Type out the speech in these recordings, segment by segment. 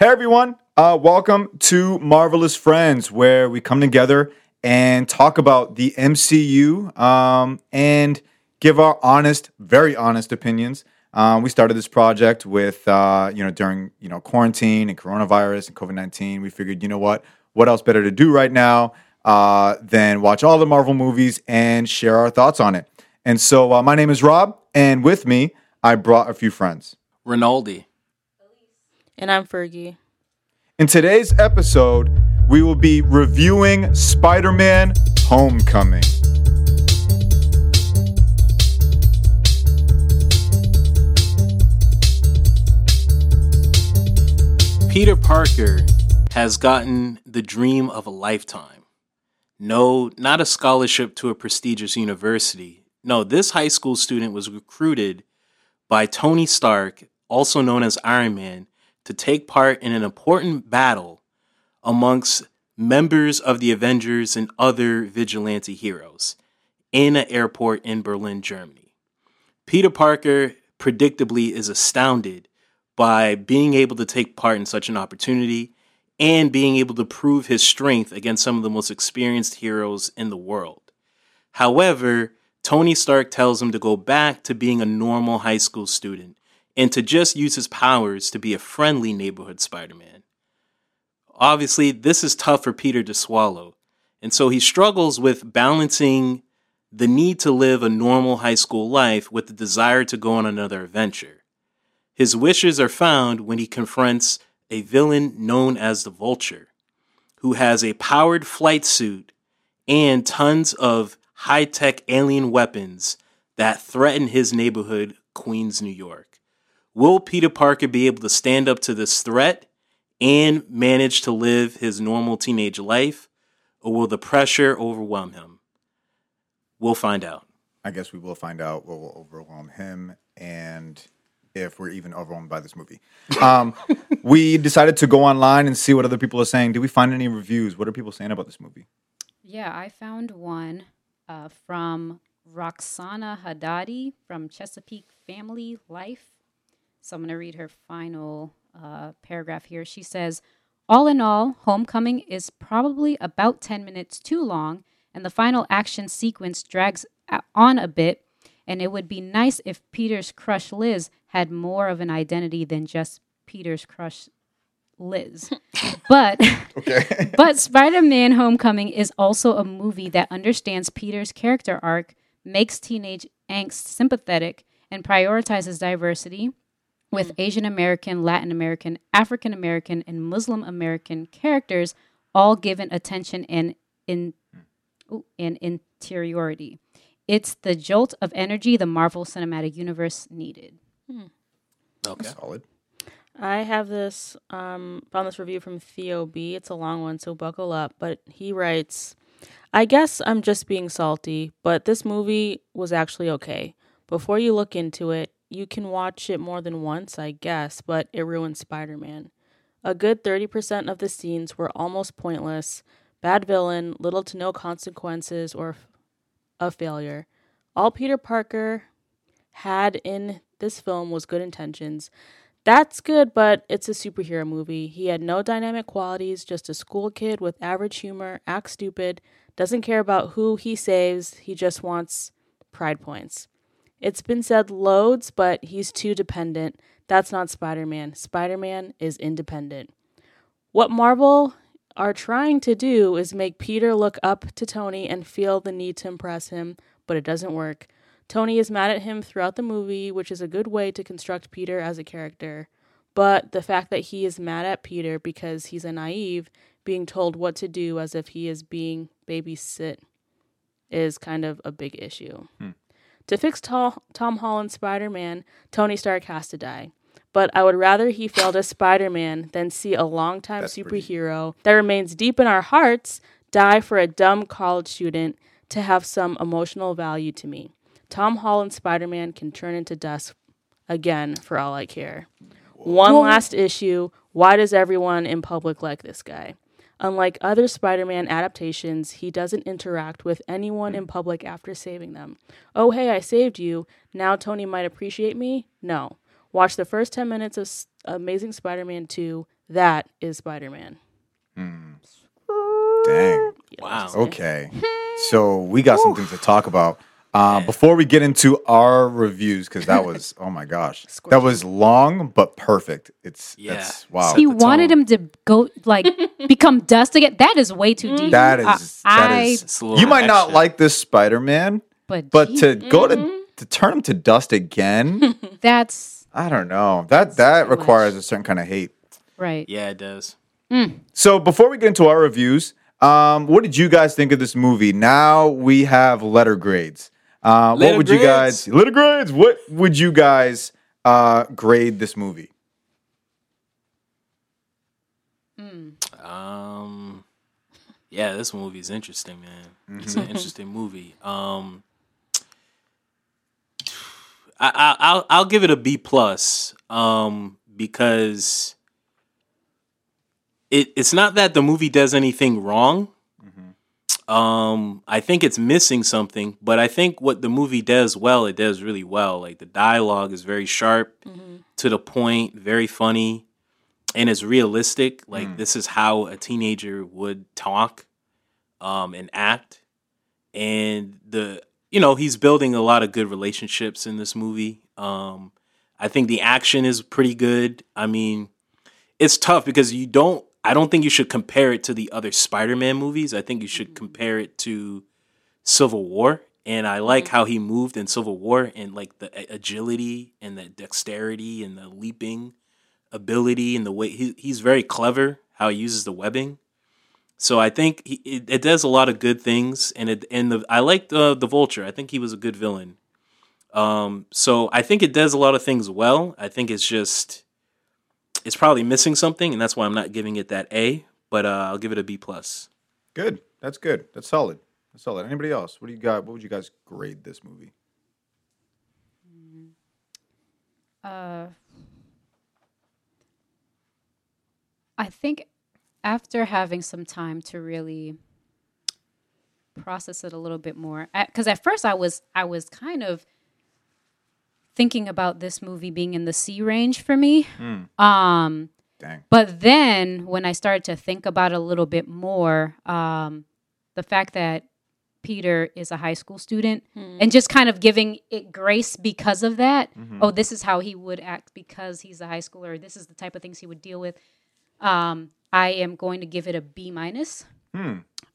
Hey everyone, uh, welcome to Marvelous Friends, where we come together and talk about the MCU um, and give our honest, very honest opinions. Um, we started this project with, uh, you know, during you know quarantine and coronavirus and COVID nineteen. We figured, you know what, what else better to do right now uh, than watch all the Marvel movies and share our thoughts on it. And so, uh, my name is Rob, and with me, I brought a few friends. Rinaldi. And I'm Fergie. In today's episode, we will be reviewing Spider Man Homecoming. Peter Parker has gotten the dream of a lifetime. No, not a scholarship to a prestigious university. No, this high school student was recruited by Tony Stark, also known as Iron Man, to take part in an important battle amongst members of the Avengers and other vigilante heroes in an airport in Berlin, Germany. Peter Parker predictably is astounded by being able to take part in such an opportunity and being able to prove his strength against some of the most experienced heroes in the world. However, Tony Stark tells him to go back to being a normal high school student and to just use his powers to be a friendly neighborhood Spider Man. Obviously, this is tough for Peter to swallow, and so he struggles with balancing the need to live a normal high school life with the desire to go on another adventure. His wishes are found when he confronts a villain known as the Vulture, who has a powered flight suit and tons of high tech alien weapons that threaten his neighborhood, Queens, New York. Will Peter Parker be able to stand up to this threat and manage to live his normal teenage life, or will the pressure overwhelm him? We'll find out. I guess we will find out what will overwhelm him and if we're even overwhelmed by this movie. Um, we decided to go online and see what other people are saying. Did we find any reviews? What are people saying about this movie? Yeah, I found one uh, from Roxana Hadadi from Chesapeake Family Life. So I'm going to read her final uh, paragraph here. She says, All in all, Homecoming is probably about 10 minutes too long, and the final action sequence drags on a bit. And it would be nice if Peter's crush Liz had more of an identity than just Peter's crush Liz. but but Spider-Man Homecoming is also a movie that understands Peter's character arc, makes teenage angst sympathetic, and prioritizes diversity with mm-hmm. Asian American, Latin American, African American, and Muslim American characters all given attention and in mm. ooh, and interiority. It's the jolt of energy the Marvel Cinematic Universe needed. Hmm. Okay. Solid. I have this um found this review from Theo B. It's a long one, so buckle up. But he writes, I guess I'm just being salty, but this movie was actually okay. Before you look into it, you can watch it more than once, I guess, but it ruined Spider Man. A good 30% of the scenes were almost pointless, bad villain, little to no consequences, or a failure. All Peter Parker had in this film was good intentions. That's good, but it's a superhero movie. He had no dynamic qualities, just a school kid with average humor, acts stupid, doesn't care about who he saves, he just wants pride points. It's been said loads, but he's too dependent. That's not Spider Man. Spider Man is independent. What Marvel are trying to do is make Peter look up to Tony and feel the need to impress him, but it doesn't work. Tony is mad at him throughout the movie, which is a good way to construct Peter as a character. But the fact that he is mad at Peter because he's a naive, being told what to do as if he is being babysit, is kind of a big issue. Hmm. To fix Tom, Tom Holland's Spider Man, Tony Stark has to die. But I would rather he failed as Spider Man than see a longtime That's pretty- superhero that remains deep in our hearts die for a dumb college student to have some emotional value to me. Tom Holland's Spider Man can turn into dust again for all I care. One last issue why does everyone in public like this guy? Unlike other Spider Man adaptations, he doesn't interact with anyone in public after saving them. Oh, hey, I saved you. Now Tony might appreciate me? No. Watch the first 10 minutes of S- Amazing Spider Man 2, That is Spider Man. Hmm. Dang. Wow. Okay. So we got some things to talk about. Uh, before we get into our reviews, because that was oh my gosh, that was long but perfect. It's Yeah. that's wow. He wanted tone. him to go like become dust again. That is way too deep. That is I, that I- is- It's You might not extra. like this Spider Man, but but gee, to go to to turn him to dust again, that's I don't know. That that too requires much. a certain kind of hate. right. Yeah, it does. So before we get into our reviews, um, what did you guys think of this movie? Now we have letter grades. Uh, what Letter would you guys grades. letter grades? What would you guys uh, grade this movie? Um, yeah, this movie is interesting, man. It's an interesting movie. Um, I, I I'll I'll give it a B plus. Um, because it it's not that the movie does anything wrong. Um, I think it's missing something, but I think what the movie does well, it does really well. Like the dialogue is very sharp, to the point, very funny and it's realistic. Like this is how a teenager would talk, um, and act. And the you know he's building a lot of good relationships in this movie. Um, I think the action is pretty good. I mean, it's tough because you don't. I don't think you should compare it to the other Spider-Man movies. I think you should mm-hmm. compare it to Civil War. And I like mm-hmm. how he moved in Civil War and like the agility and the dexterity and the leaping ability and the way he, he's very clever how he uses the webbing. So I think he, it, it does a lot of good things, and it and the I like the uh, the Vulture. I think he was a good villain. Um, so I think it does a lot of things well. I think it's just it's probably missing something, and that's why I'm not giving it that A. But uh, I'll give it a B plus. Good. That's good. That's solid. That's solid. Anybody else? What do you got? What would you guys grade this movie? Uh, I think after having some time to really process it a little bit more, because at first I was I was kind of thinking about this movie being in the C range for me. Um, Dang. but then when I started to think about it a little bit more, um, the fact that Peter is a high school student and just kind of giving it grace because of that. Oh, this is how he would act because he's a high schooler. This is the type of things he would deal with. Um, I am going to give it a B minus.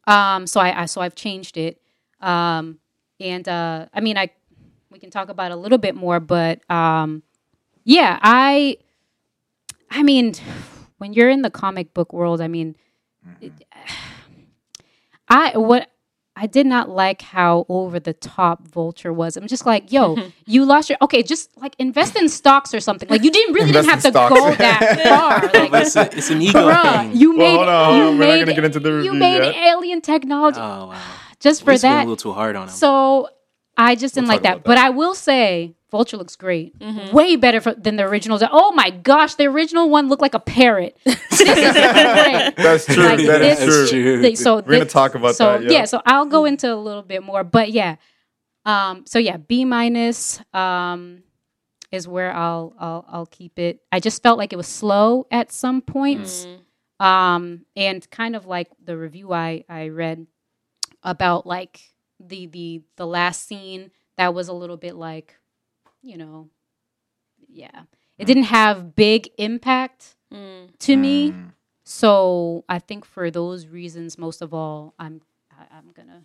Um, so I, I so I've changed it. Um, and uh, I mean, I we can talk about a little bit more, but um, yeah, I I mean, when you're in the comic book world, I mean, it, I what I did not like how over the top Vulture was. I'm just like, yo, you lost your okay. Just like invest in stocks or something. Like you didn't really didn't have to in go that far. Like, it's, a, it's an ego bruh, thing. you Well, made hold on, you hold on. We're not made gonna get into the you made yet. alien technology oh wow, just for He's a that. little too hard on him. So I just didn't We'll like talk that. But. I will say Vulture looks great. Way better for, than the originals. Oh my gosh, the original one looked like a parrot. this is great. That's true. Like that is this- true. True. They- so We're gonna talk about so, that, yeah. so I'll go into a little bit more. But yeah. Um, so yeah, B minus um is where I'll I'll I'll keep it. I just felt like it was slow at some points. Um, and kind of like the review I I read about like the the the last scene that was a little bit like, you know, yeah. It didn't have big impact to me. Mm. So I think for those reasons, most of all, I'm I, I'm gonna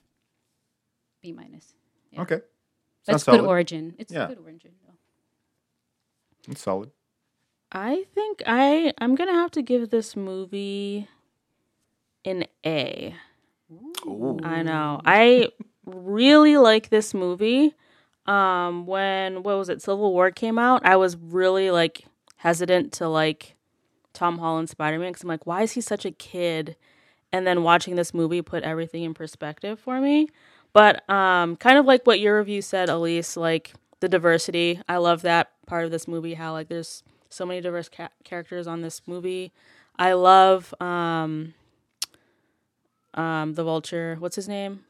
B minus. Yeah. Okay. That's Sounds good origin. It's Yeah. a good origin. Though. It's solid. I think I I'm gonna have to give this movie an A. Ooh. I know. I really like this movie. Um, when what was it, Civil War came out, I was really like hesitant to like Tom Holland Spider Man because I'm like, why is he such a kid? And then watching this movie put everything in perspective for me. But um, kind of like what your review said, Elise, like the diversity. I love that part of this movie. How like there's so many diverse ca- characters on this movie. I love um, um, the Vulture. What's his name?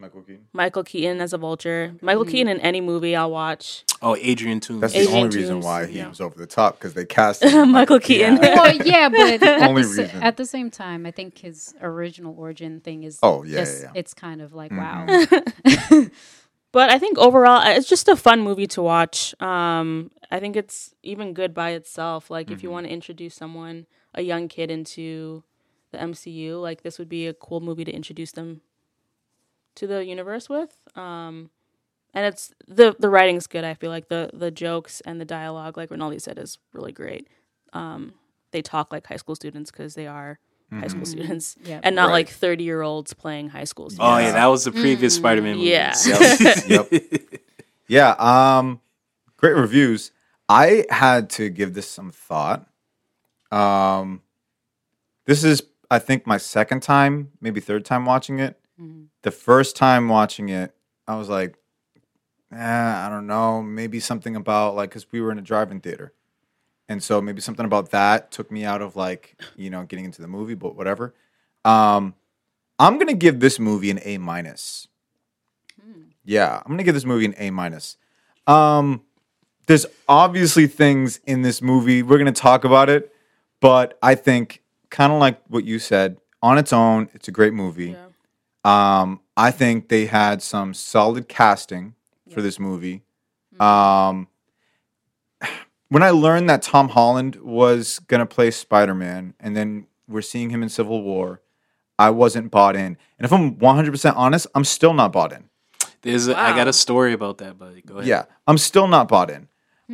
Michael Keaton. Michael Keaton as a vulture. Michael Keaton in any movie I'll watch. Oh, Adrian Toomes. That's the Adrian only reason why he Yeah. was over the top because they cast him Michael Keaton. well, yeah, but at Only the, sa- reason. at the same time, I think his original origin thing is. Oh, yeah, just- yeah, yeah. It's kind of like Mhm. wow. But I think overall, it's just a fun movie to watch. Um, I think it's even good by itself. Like, if you want to introduce someone, a young kid, into the MCU, like this would be a cool movie to introduce them to the universe with. Um, and it's the the writing's good. I feel like the the jokes and the dialogue, like Rinaldi said, is really great. Um, they talk like high school students because they are high school students, Yep. and not Right. like thirty year olds playing high school. Oh yeah, that was the previous Spider-Man movie. Yeah. Yep. Yeah. Um, great reviews. I had to give this some thought. Um, this is, I think, my second time, maybe third time watching it. The first time watching it, I was like, eh, I don't know, maybe something about like, because we were in a drive-in theater, and so maybe something about that took me out of like, you know, getting into the movie. But whatever. Um, I'm gonna give this movie an A minus. Yeah, I'm gonna give this movie an A minus. Um, there's obviously things in this movie we're gonna talk about it, but I think kind of like what you said, on its own, it's a great movie. Yeah. Um, I think they had some solid casting for this movie. Um, when I learned that Tom Holland was gonna play Spider Man, and then we're seeing him in Civil War, I wasn't bought in. And if I'm 100% honest, I'm still not bought in. There's a, I got a story about that, buddy. Go ahead. Yeah, I'm still not bought in.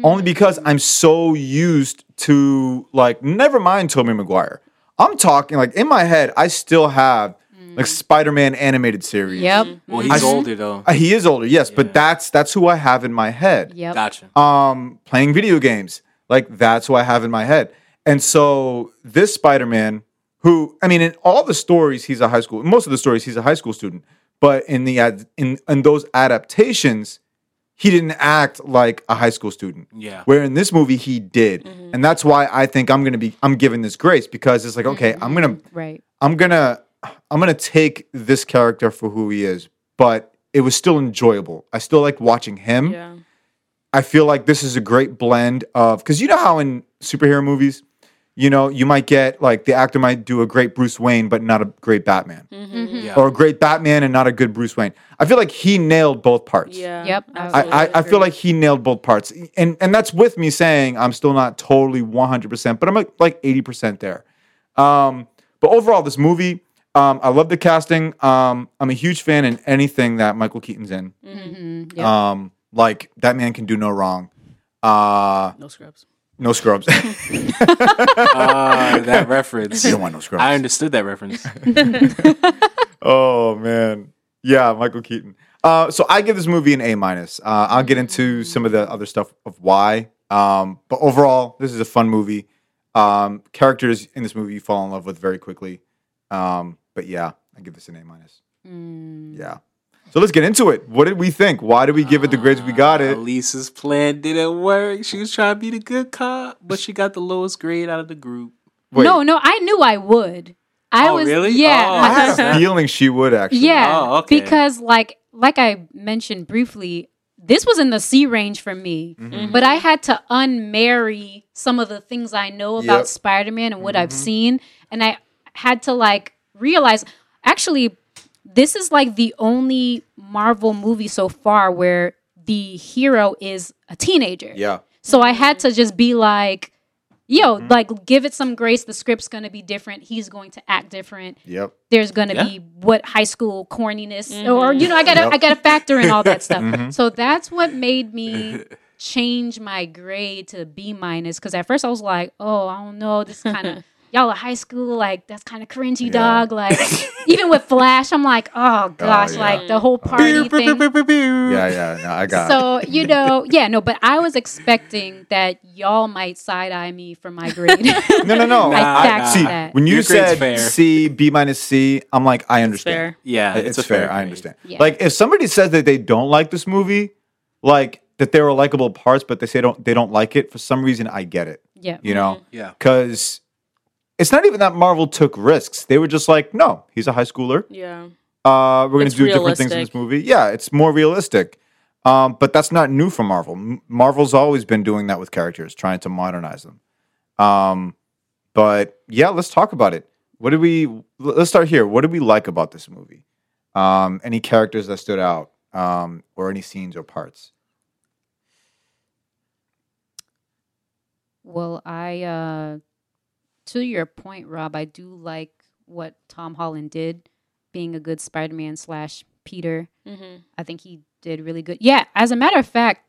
Only because I'm so used to like never mind Tobey Maguire. I'm talking like in my head, I still have like Spider-Man animated series. Yep. Well, he's s- older though. Uh, he is older, yes, Yeah. but that's that's who I have in my head. Yep. Gotcha. Um, playing video games, like that's who I have in my head. And so this Spider-Man, who I mean, in all the stories, he's a high school. Most of the stories, he's a high school student. But in the ad, in in those adaptations, he didn't act like a high school student. Yeah. Where in this movie he did, and that's why I think I'm gonna be I'm giving this grace because it's like okay, I'm gonna Right. I'm gonna I'm gonna take this character for who he is, but it was still enjoyable. I still like watching him. Yeah. I feel like this is a great blend of because you know how in superhero movies, you know, you might get like the actor might do a great Bruce Wayne but not a great Batman, Yeah. or a great Batman and not a good Bruce Wayne. I feel like he nailed both parts. Yeah. Yep. I, I, I feel like he nailed both parts, and and that's with me saying I'm still not totally 100, percent but I'm like like 80 percent there. Um, but overall, this movie, um, I love the casting. Um, I'm a huge fan in anything that Michael Keaton's in. Mm-hmm. Yep. Um, like that man can do no wrong. Uh, no scrubs. no scrubs. Ah, that reference. you don't want no scrubs. I understood that reference. Oh man, yeah, Michael Keaton. Uh, so I give this movie an A minus. Uh, I'll get into some of the other stuff of why. Um, but overall, this is a fun movie. Um, characters in this movie you fall in love with very quickly. Um, but yeah, I give this an A minus. Mm. Yeah. So let's get into it. What did we think? Why did we give it the grades we got it? Elisa's plan didn't work. She was trying to be the good cop, but she got the lowest grade out of the group. Wait, No, no, I knew I would. I Oh, was really? Yeah. Oh, I had a feeling she would actually. Yeah, Oh, okay. because like like I mentioned briefly, this was in the C range for me. Mm-hmm. But I had to unmarry some of the things I know about Yep. Spider-Man and what I've Mm-hmm. seen, and I had to like realize actually this is like the only Marvel movie so far where the hero is a teenager. Yeah. So I had to just be like, yo, Mm-hmm. like give it some grace. The script's gonna be different. He's going to act different Yep. there's gonna Yeah. be what high school corniness or you know i gotta Yep. i gotta factor in all that stuff Mm-hmm. so that's what made me change my grade to b minus because at first i was like oh i don't know this kind of y'all are high school like that's kind of cringy dog like even with flash i'm like oh, oh gosh yeah. like the whole oh. party thing Yeah, yeah. No, I got. it. so you know yeah no but i was expecting that y'all might side-eye me for my grade no, no, no. Nah, I taxed see, that. when you Your said fair. C, B minus C, I'm like, I understand. Fair. Yeah, It's, a fair. I understand. Yeah. Like if somebody says that they don't like this movie, like that there are likable parts, but they say don't they don't like it for some reason, I get it. yeah You know, mm-hmm. Yeah. because it's not even that Marvel took risks. They were just like, no, he's a high schooler. Yeah. Uh, we're going to do different things in this movie. Yeah, it's more realistic. Um, but that's not new for Marvel. M- Marvel's always been doing that with characters, trying to modernize them. Um, but yeah, let's talk about it. What did we? Let's start here. What did we like about this movie? Um, any characters that stood out, um, or any scenes or parts? Well, I uh to your point, Rob, I do like what Tom Holland did, being a good Spider-Man slash Peter. Mm-hmm. I think he did really good. Yeah, as a matter of fact,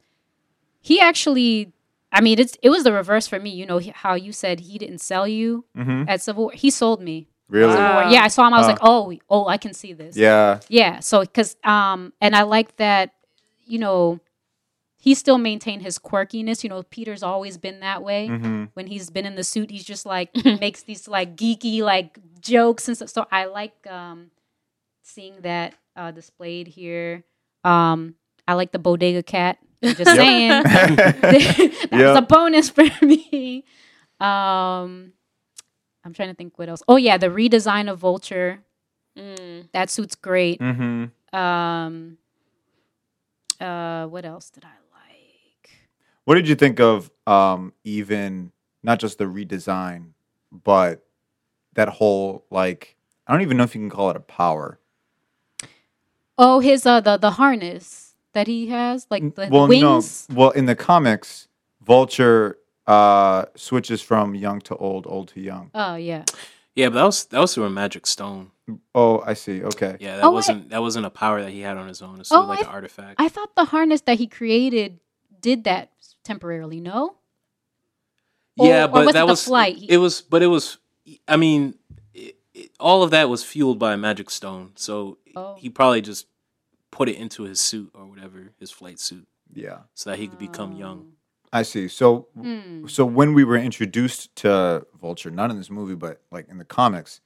he actually. I mean, it's it was the reverse for me. You know he- how you said he didn't sell you Mm-hmm. at Civil War. He sold me. Really? Civil War. Wow. Yeah, I saw him. I was Huh. like, oh, oh, I can see this. yeah. Yeah. So, because, um, and I like that, you know, he still maintained his quirkiness. You know, Peter's always been that way. Mm-hmm. When he's been in the suit, he's just like makes these like geeky like jokes and stuff. So I like um seeing that uh displayed here. Um, I like the bodega cat. I'm just saying that was a bonus for me. Um, I'm trying to think what else. Oh yeah, the redesign of Vulture. Mm. That suit's great. mm-hmm. Um, uh, what else did I like? What did you think of um, even not just the redesign, but that whole like I don't even know if you can call it a power. Oh, his uh the the harness that he has, like the well, wings. no. Well, in the comics, Vulture uh, switches from young to old, old to young. Oh yeah. Yeah, but that was that was through a magic stone. Oh, I see. Okay. Yeah, that Oh, wasn't that wasn't a power that he had on his own. It's Oh, like I- an artifact. I thought the harness that he created did that temporarily. No. Or- yeah, or but was that it the was flight? It was, but it was. I mean, it, it, all of that was fueled by a magic stone. So Oh. he probably just put it into his suit or whatever, his flight suit, Yeah, so that he could become young. I see. So, Hmm. so when we were introduced to Vulture, not in this movie, but like in the comics,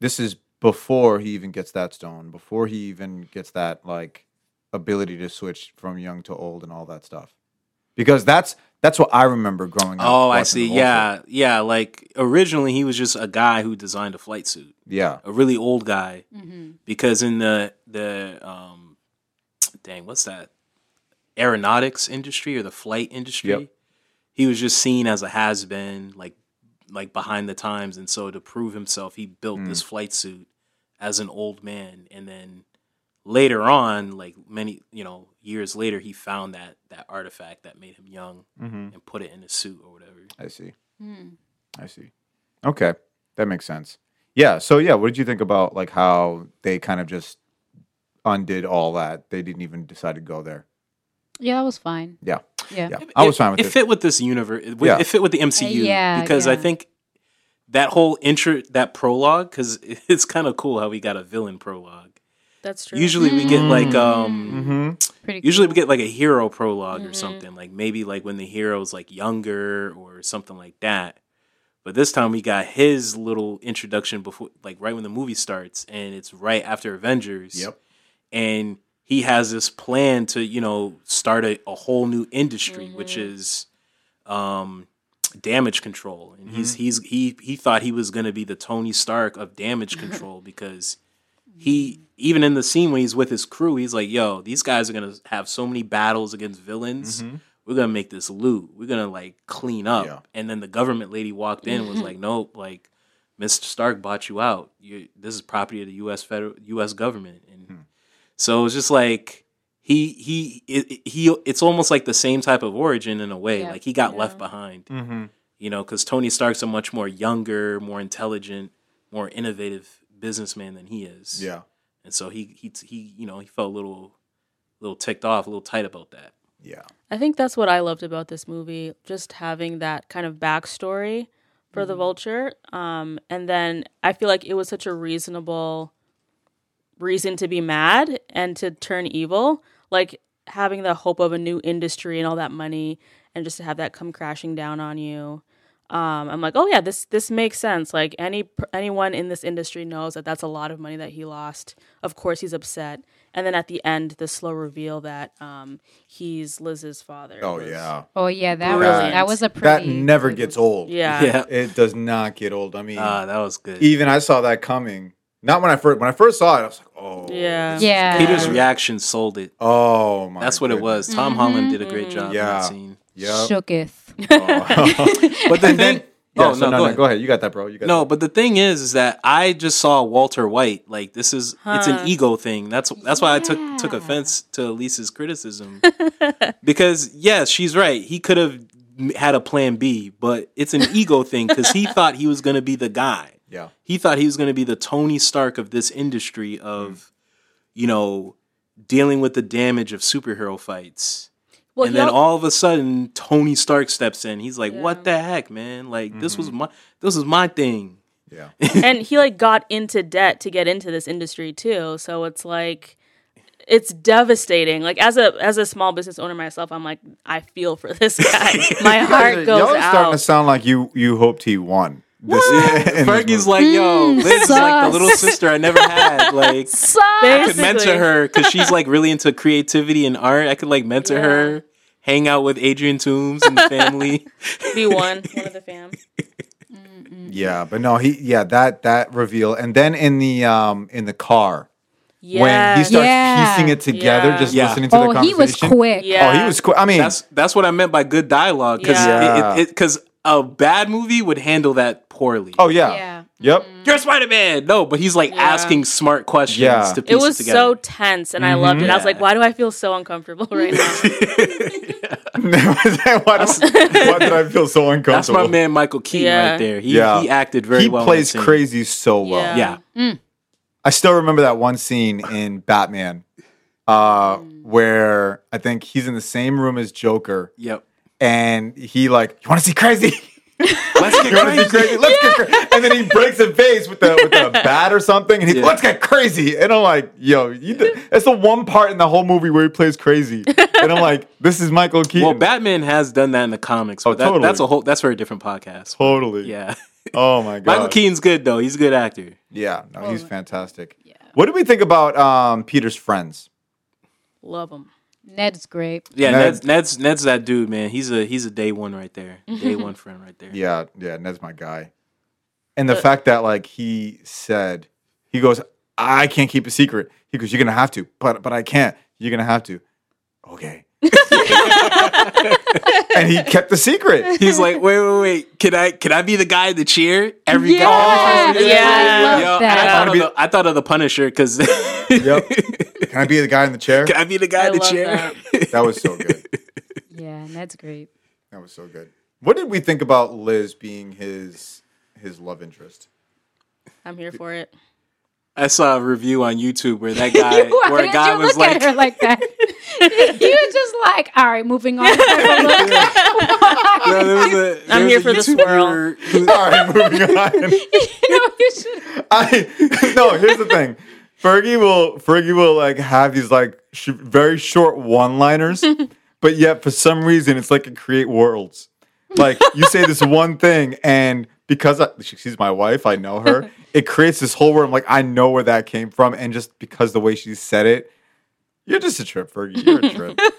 this is before he even gets that stone, before he even gets that like ability to switch from young to old and all that stuff. Because that's that's what I remember growing up. Oh, I see. Vulture. Yeah, yeah. Like originally, he was just a guy who designed a flight suit, yeah. a really old guy. Mm-hmm. Because in the the um, dang, what's that? Aeronautics industry or the flight industry, Yep. he was just seen as a has been, like like behind the times, and so to prove himself, he built Mm. this flight suit as an old man, and then later on, like many you know years later, he found that that artifact that made him young hmm and put it in his suit or whatever. I see. Hmm. I see. Okay, that makes sense. Yeah. So yeah, what did you think about like how they kind of just undid all that? They didn't even decide to go there. Yeah, that was fine. Yeah. Yeah. Yeah, I was fine with it. it. fit with this universe. It, Yeah. it fit with the MCU Uh, yeah, because I think that whole intro, that prologue, because it's kind of cool how we got a villain prologue. That's true. Usually we get like Mm. um, Mm-hmm. Pretty. usually cool. we get like a hero prolog or Mhm. something like maybe like when the hero's like younger or something like that. But this time we got his little introduction before, like right when the movie starts, and it's right after Avengers Yep. and he has this plan to you know start a, a whole new industry which is um damage control and he's he's he he thought he was going to be the Tony Stark of damage control because he even in the scene when he's with his crew he's like yo these guys are going to have so many battles against villains Mhm. we're going to make this loot we're going to like clean up Yeah. and then the government lady walked in and was like nope like Mr. Stark bought you out. You, this is property of the U.S. federal U.S. government, and Hmm. so it was just like he he it, he. It's almost like the same type of origin in a way. Yeah. Like he got Yeah. left behind, Mm-hmm. you know, because Tony Stark's a much more younger, more intelligent, more innovative businessman than he is. Yeah. and so he he he you know he felt a little little ticked off, a little tight about that. Yeah. I think that's what I loved about this movie, just having that kind of backstory for the vulture. Um, and then I feel like it was such a reasonable reason to be mad and to turn evil. Like having the hope of a new industry and all that money and just to have that come crashing down on you. Um, I'm like, oh yeah, this this makes sense. Like any anyone in this industry knows that that's a lot of money that he lost. Of course, he's upset. And then at the end, the slow reveal that um, he's Liz's father. Oh was- yeah. Oh yeah, that Brilliant. was that was a pretty. That never gets old. yeah, Yeah, It does not get old. I mean, ah, that was good. even I saw that coming. Not when I first when I first saw it, I was like, Oh. Yeah. Yeah. Peter's reaction sold it. Oh my. That's what it was. Tom Holland did a great job in Yeah. That scene. Yeah. Shooketh. Oh. But the And then, thing, oh, yeah, oh so no, no, go no, ahead. go ahead. You got that, bro. You got No, that. but the thing is, is that I just saw Walter White. Like this is it's an ego thing. That's that's why I took took offense to Lisa's criticism. because yes, she's right. He could have had a plan B, but it's an ego thing because he thought he was going to be the guy. Yeah. He thought he was going to be the Tony Stark of this industry of, mm. you know, dealing with the damage of superhero fights. Well, and then al- all of a sudden, Tony Stark steps in. He's like, Yeah. "What the heck, man? Like this Mm-hmm. was my this was my thing." Yeah. and he like got into debt to get into this industry too. So it's like it's devastating. Like as a as a small business owner myself, I'm like I feel for this guy. My heart goes Y'all are starting to sound like you you hoped he won. This, in this Fergie's like, "Yo, Liz is like the little sister I never had. Like, Suck. I could mentor her because she's like really into creativity and art. I could like mentor Yeah. her, hang out with Adrian Toomes and the family. Be one, one of the fam. yeah, but no, he yeah that that reveal, and then in the um in the car Yeah. when he starts Yeah. piecing it together, Yeah. just Yeah. listening to the Oh, conversation. he was quick. Yeah. Oh, he was quick. I mean, That's that's what I meant by good dialogue because Yeah. because a bad movie would handle that poorly. oh yeah, Yeah. yep. Mm-hmm. You're Spider Man. No, but he's like Yeah. asking smart questions Yeah. to piece it was together. so tense and I mm-hmm. loved it. I was like, why do I feel so uncomfortable right now? why, do- why did I feel so uncomfortable? That's my man Michael Keaton Yeah. right there. He Yeah. he acted very he well. in plays crazy so well. Yeah. Yeah. I still remember that one scene in Batman uh, mm. where I think he's in the same room as Joker, Yep. And he like, "You want to see crazy? Let's get you want to see crazy. crazy? Let's get crazy!" And then he breaks a vase with the with a bat or something, and he Yeah. let's get crazy. And I'm like, "Yo, you did, that's the one part in the whole movie where he plays crazy." And I'm like, "This is Michael Keaton." Well, Batman has done that in the comics, but Oh, that, totally. that's a whole that's for a different podcast. totally. Yeah. Oh my god. Michael Keaton's good though. He's a good actor. Yeah. No, he's fantastic. Yeah. What do we think about um, Peter's friends? Love him. Ned's great. Yeah, Ned- Ned's, Ned's Ned's that dude, man. He's a he's a day one right there. Mm-hmm. Day one friend right there. Yeah, yeah, Ned's my guy. And the fact that like he said, he goes, I can't keep a secret. He goes, You're gonna have to, but but I can't. You're gonna have to. Okay. and he kept the secret. He's like, wait, wait, wait. Can I can I be the guy in the chair? Every Yeah, guy. yeah, I Yo, I, thought of the, I thought of the Punisher because Yep. Can I be the guy in the chair? can I be the guy I in the chair? That was so good. Yeah, that's great. That was so good. What did we think about Liz being his his love interest? I'm here for it. I saw a review on YouTube where that guy, Why where a did guy you was look like, at her like that? you were just like, all right, moving on. No, there was a- I'm there here was for a the YouTuber All right, moving on. you know, you should. I no. Here's the thing. Fergie will Fergie will like have these like sh- very short one-liners, but yet for some reason it's like a create worlds. Like you say this one thing, and because I, she- she's my wife, I know her. It creates this whole world. I'm like, I know where that came from, and just because the way she said it, you're just a trip, Fergie. You're a trip.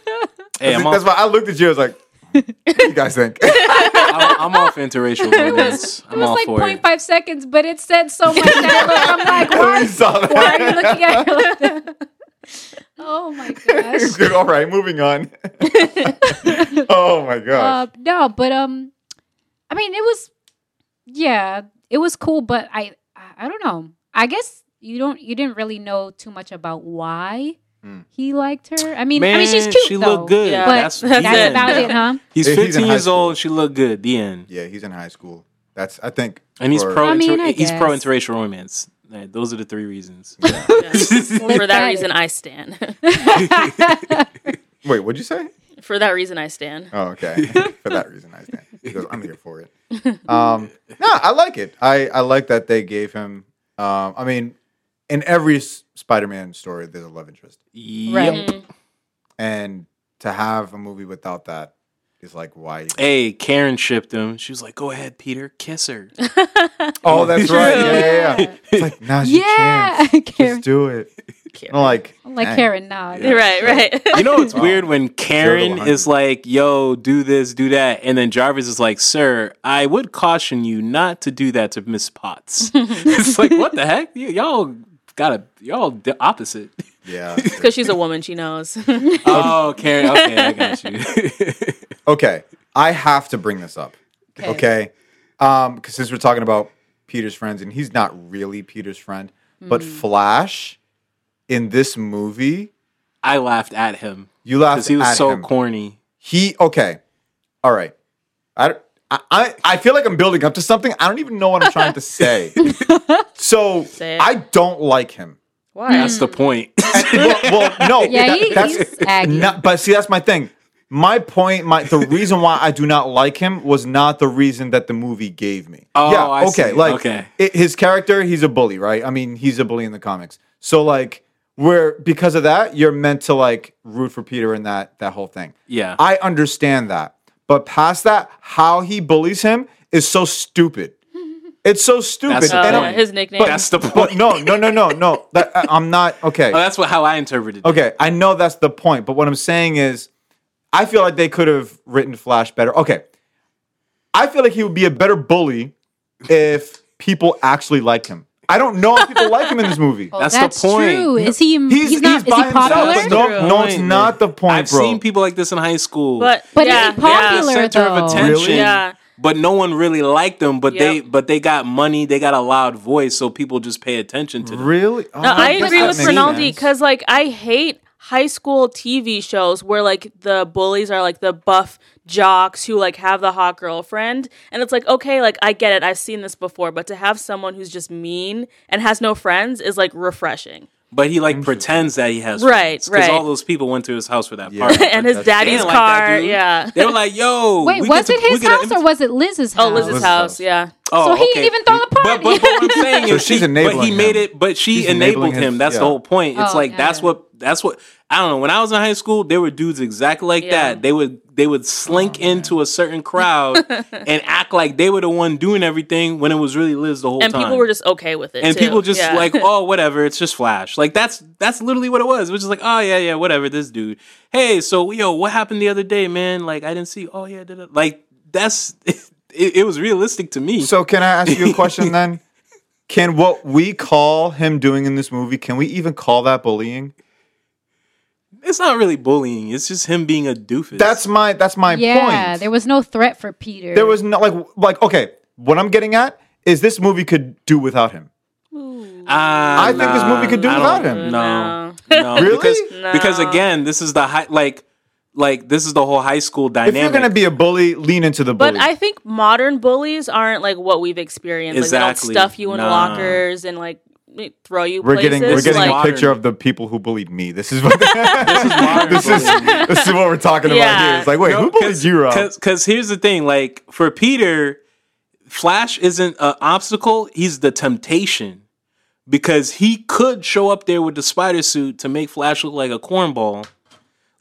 Hey, I'm That's off, why I looked at you. I was like, what do you guys think? I'm, I'm off interracial It was, romance. it I'm was all like for 0.5 seconds, but it said so much. That look, I'm like, When why, we saw that. why are you looking at her like that? Oh my gosh. All right, moving on. oh my gosh. Uh, no, but um, I mean, it was, yeah, it was cool, but I, I, I don't know. I guess you don't, you didn't really know too much about why he liked her. I mean, I mean, she's cute. she though, looked good. Yeah. but That's, that's, the end. about it, huh? He's He's 15 high years school. old. She looked good. The end. Yeah, he's in high school. That's I think, And he's pro. I mean, inter- I he's pro interracial romance. Right, those are the three reasons. For that reason. I stand. Wait, what'd you say? For that reason, I stand. Oh, okay. for that reason, I stand. He goes, I'm here for it. Um, no, I like it. I I like that they gave him. Um, I mean, in every Spider-Man story, there's a love interest, Yep. Right. Mm. and to have a movie without that is like why. Hey, Karen shipped him. She was like, "Go ahead, Peter, kiss her." Oh, that's right. Yeah, yeah, yeah. It's like now's your chance. Karen. Just do it. Karen. I'm like, I'm like dang. Karen, nah. Yeah. right, right. You know it's Wow. weird when Karen is like, "Yo, do this, do that," and then Jarvis is like, "Sir, I would caution you not to do that to Miss Potts." it's like, what the heck? Y- y'all Gotta y'all the opposite. Yeah. Because she's a woman, she knows. oh, Karen. Okay, I got you. okay, I have to bring this up. Okay. Okay, um, because since we're talking about Peter's friends, and he's not really Peter's friend, but Mm. Flash in this movie, I laughed at him you laughed because he was at so him. corny. He okay, all right. I, I- I I feel like I'm building up to something. I don't even know what I'm trying to say. so Say. I don't like him. Why? That's the point. well, well, no. Yeah, that- he- that's he's not- but see, that's my thing. My point, my the reason why I do not like him was not the reason that the movie gave me. Oh, yeah, I okay, see. like Okay. it- his character, he's a bully, right? I mean, he's a bully in the comics. So like, where because of that, you're meant to like root for Peter and that that whole thing. Yeah. I understand that, but past that, how he bullies him is so stupid. It's so stupid. That's the And yeah, his nickname. but- That's the but point. no, no, no, no, no. That, I- I'm not okay. Oh, that's what how I interpreted it. Okay, I know that's the point, but what I'm saying is, I feel like they could have written Flash better. Okay, I feel like he would be a better bully if people actually liked him. I don't know if people like him in this movie. Well, That's the point. true. Is he? He's, He's, not. he's is he popular? himself. No, no, it's not the point, I've bro. seen people like this in high school. but But yeah, is he popular the center though? of attention. Really? Yeah. But no one really liked them. But they but they got money. They got a loud voice, so people just pay attention to them. really? Oh, No, I agree with makes Rinaldi because like I hate high school TV shows where like the bullies are like the buff jocks who like have the hot girlfriend and it's like okay like I get it I've seen this before but to have someone who's just mean and has no friends is like refreshing But he like pretends that he has Right, Because right. all those people went to his house for that Yeah. party. and his daddy's like car dude. yeah They were like, "Yo, Wait, was it to- his house or was it Liz's house? oh Liz's Liz's house house. yeah Oh, So he okay. even throw the But, party. but, but what I'm saying So is, she's she- but he enabling made him. it. But she She's enabled him. his- That's yeah. the whole point. It's Oh, like yeah, that's what that's what I don't know. When I was in high school, there were dudes exactly like Yeah. that. They would they would slink oh, into a certain crowd and act like they were the one doing everything when it was really Liz the whole and time. And people were just okay with it and too. people just Yeah. like, oh, whatever, it's just Flash. Like that's that's literally what it was. It was just like, oh yeah, yeah, whatever. This dude. Hey, so yo, what happened the other day, man? Like I didn't see. Oh yeah, da-da." like that's it, it was realistic to me. So can I ask you a question then? Can what we call him doing in this movie, can we even call that bullying? It's not really bullying. It's just him being a doofus. That's my that's my yeah, point. Yeah, there was no threat for Peter. There was no like like okay. What I'm getting at is this movie could do without him. Ah, I think this movie could do I without him. No, no, Really? because because again, this is the high like like this is the whole high school dynamic. If you're gonna be a bully, lean into the bully. But I think modern bullies aren't like what we've experienced. Like Exactly. they don't stuff you in Nah. lockers and like throw you we're places. getting we're getting like, a picture of the people who bullied me. This is what this is this is this is what we're talking about here. It's like, wait, who bullied you, Rob? Because here's the thing, like for Peter, Flash isn't an obstacle; he's the temptation. Because he could show up there with the spider suit to make Flash look like a cornball,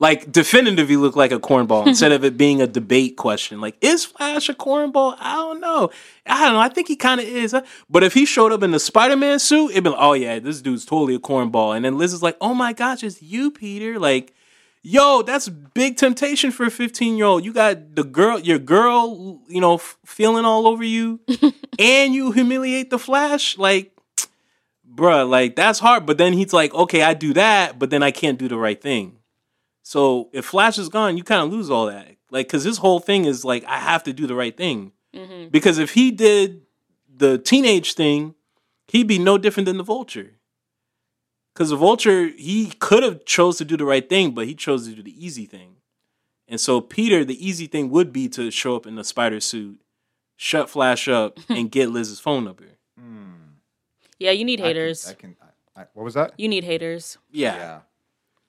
like definitively look like a cornball instead of it being a debate question. Like, is Flash a cornball? I don't know. I don't know. I think he kind of is. But if he showed up in the Spider Man suit, it'd be like, oh yeah, this dude's totally a cornball. And then Liz is like, oh my gosh, it's you, Peter. Like, yo, that's big temptation for a 15 year old. You got the girl, your girl, you know, f- feeling all over you, and you humiliate the Flash. Like, bruh, like that's hard. But then he's like, okay, I do that, but then I can't do the right thing. So if Flash is gone, you kind of lose all that. Like, cause his whole thing is like, I have to do the right thing. Mm-hmm. Because if he did the teenage thing, he'd be no different than the Vulture. Because the Vulture, he could have chose to do the right thing, but he chose to do the easy thing. And so Peter, the easy thing would be to show up in the spider suit, shut Flash up, and get Liz's phone number. yeah, you need I can- haters. I can. I, I, what was that? you need haters. Yeah. Yeah.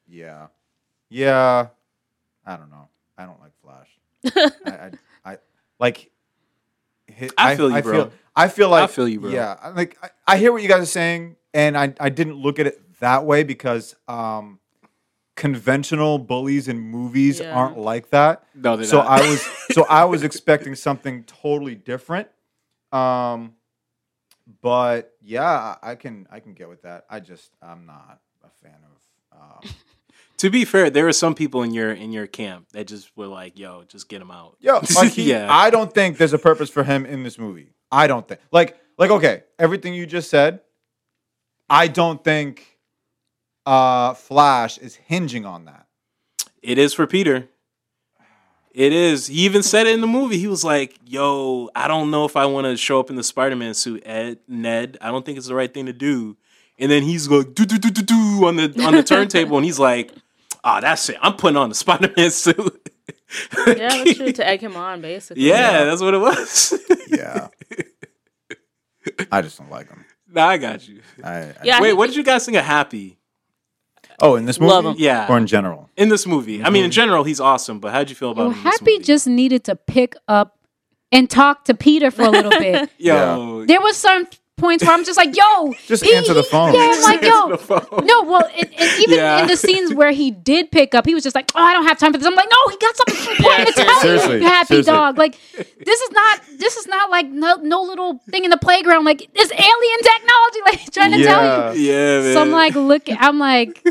Yeah. Yeah. I don't know. I don't like Flash. I, I, I like. hi- I feel you, I bro. Feel, I feel like. I feel you, bro. Yeah. Like I, I hear what you guys are saying, and I, I didn't look at it that way because um, conventional bullies in movies Yeah. aren't like that. No, they're so not. I was so I was expecting something totally different. Um, but yeah, I can I can get with that. I just I'm not a fan of. Um, To be fair, there were some people in your in your camp that just were like, "Yo, just get him out." Yo, like he, yeah. I don't think there's a purpose for him in this movie. I don't think. Like, like okay, everything you just said, I don't think uh, Flash is hinging on that. It is for Peter. It is. He even said it in the movie. He was like, "Yo, I don't know if I want to show up in the Spider-Man suit, Ed, Ned. I don't think it's the right thing to do." And then he's like, "Do do do do do" on the on the turntable, and he's like, "Ah, that's it. I'm putting on the Spider-Man suit." Yeah, that's true. To egg him on, basically. yeah, that's what it was. Yeah. I just don't like him. nah, I got you. I, I- Yeah, Wait, he- what did you guys think of Happy Oh, in this movie? Love him. Yeah. Or in general? in this movie? I mean, in general, he's awesome. But how'd you feel about Yo, him? in this Happy movie? just needed to pick up and talk to Peter for a little bit. yo. there was some points where I'm just like, yo, Just Pete- answer the phone. Yeah, I'm like, yo, no, well, and, and even Yeah. in the scenes where he did pick up, he was just like, "Oh, I don't have time for this." I'm like, "No, he got something important to tell seriously. you, happy Seriously. dog." Like, this is not, this is not like no, no little thing in the playground. Like, this alien technology, like trying to tell you. Yeah, man. So I'm like, look, I'm like,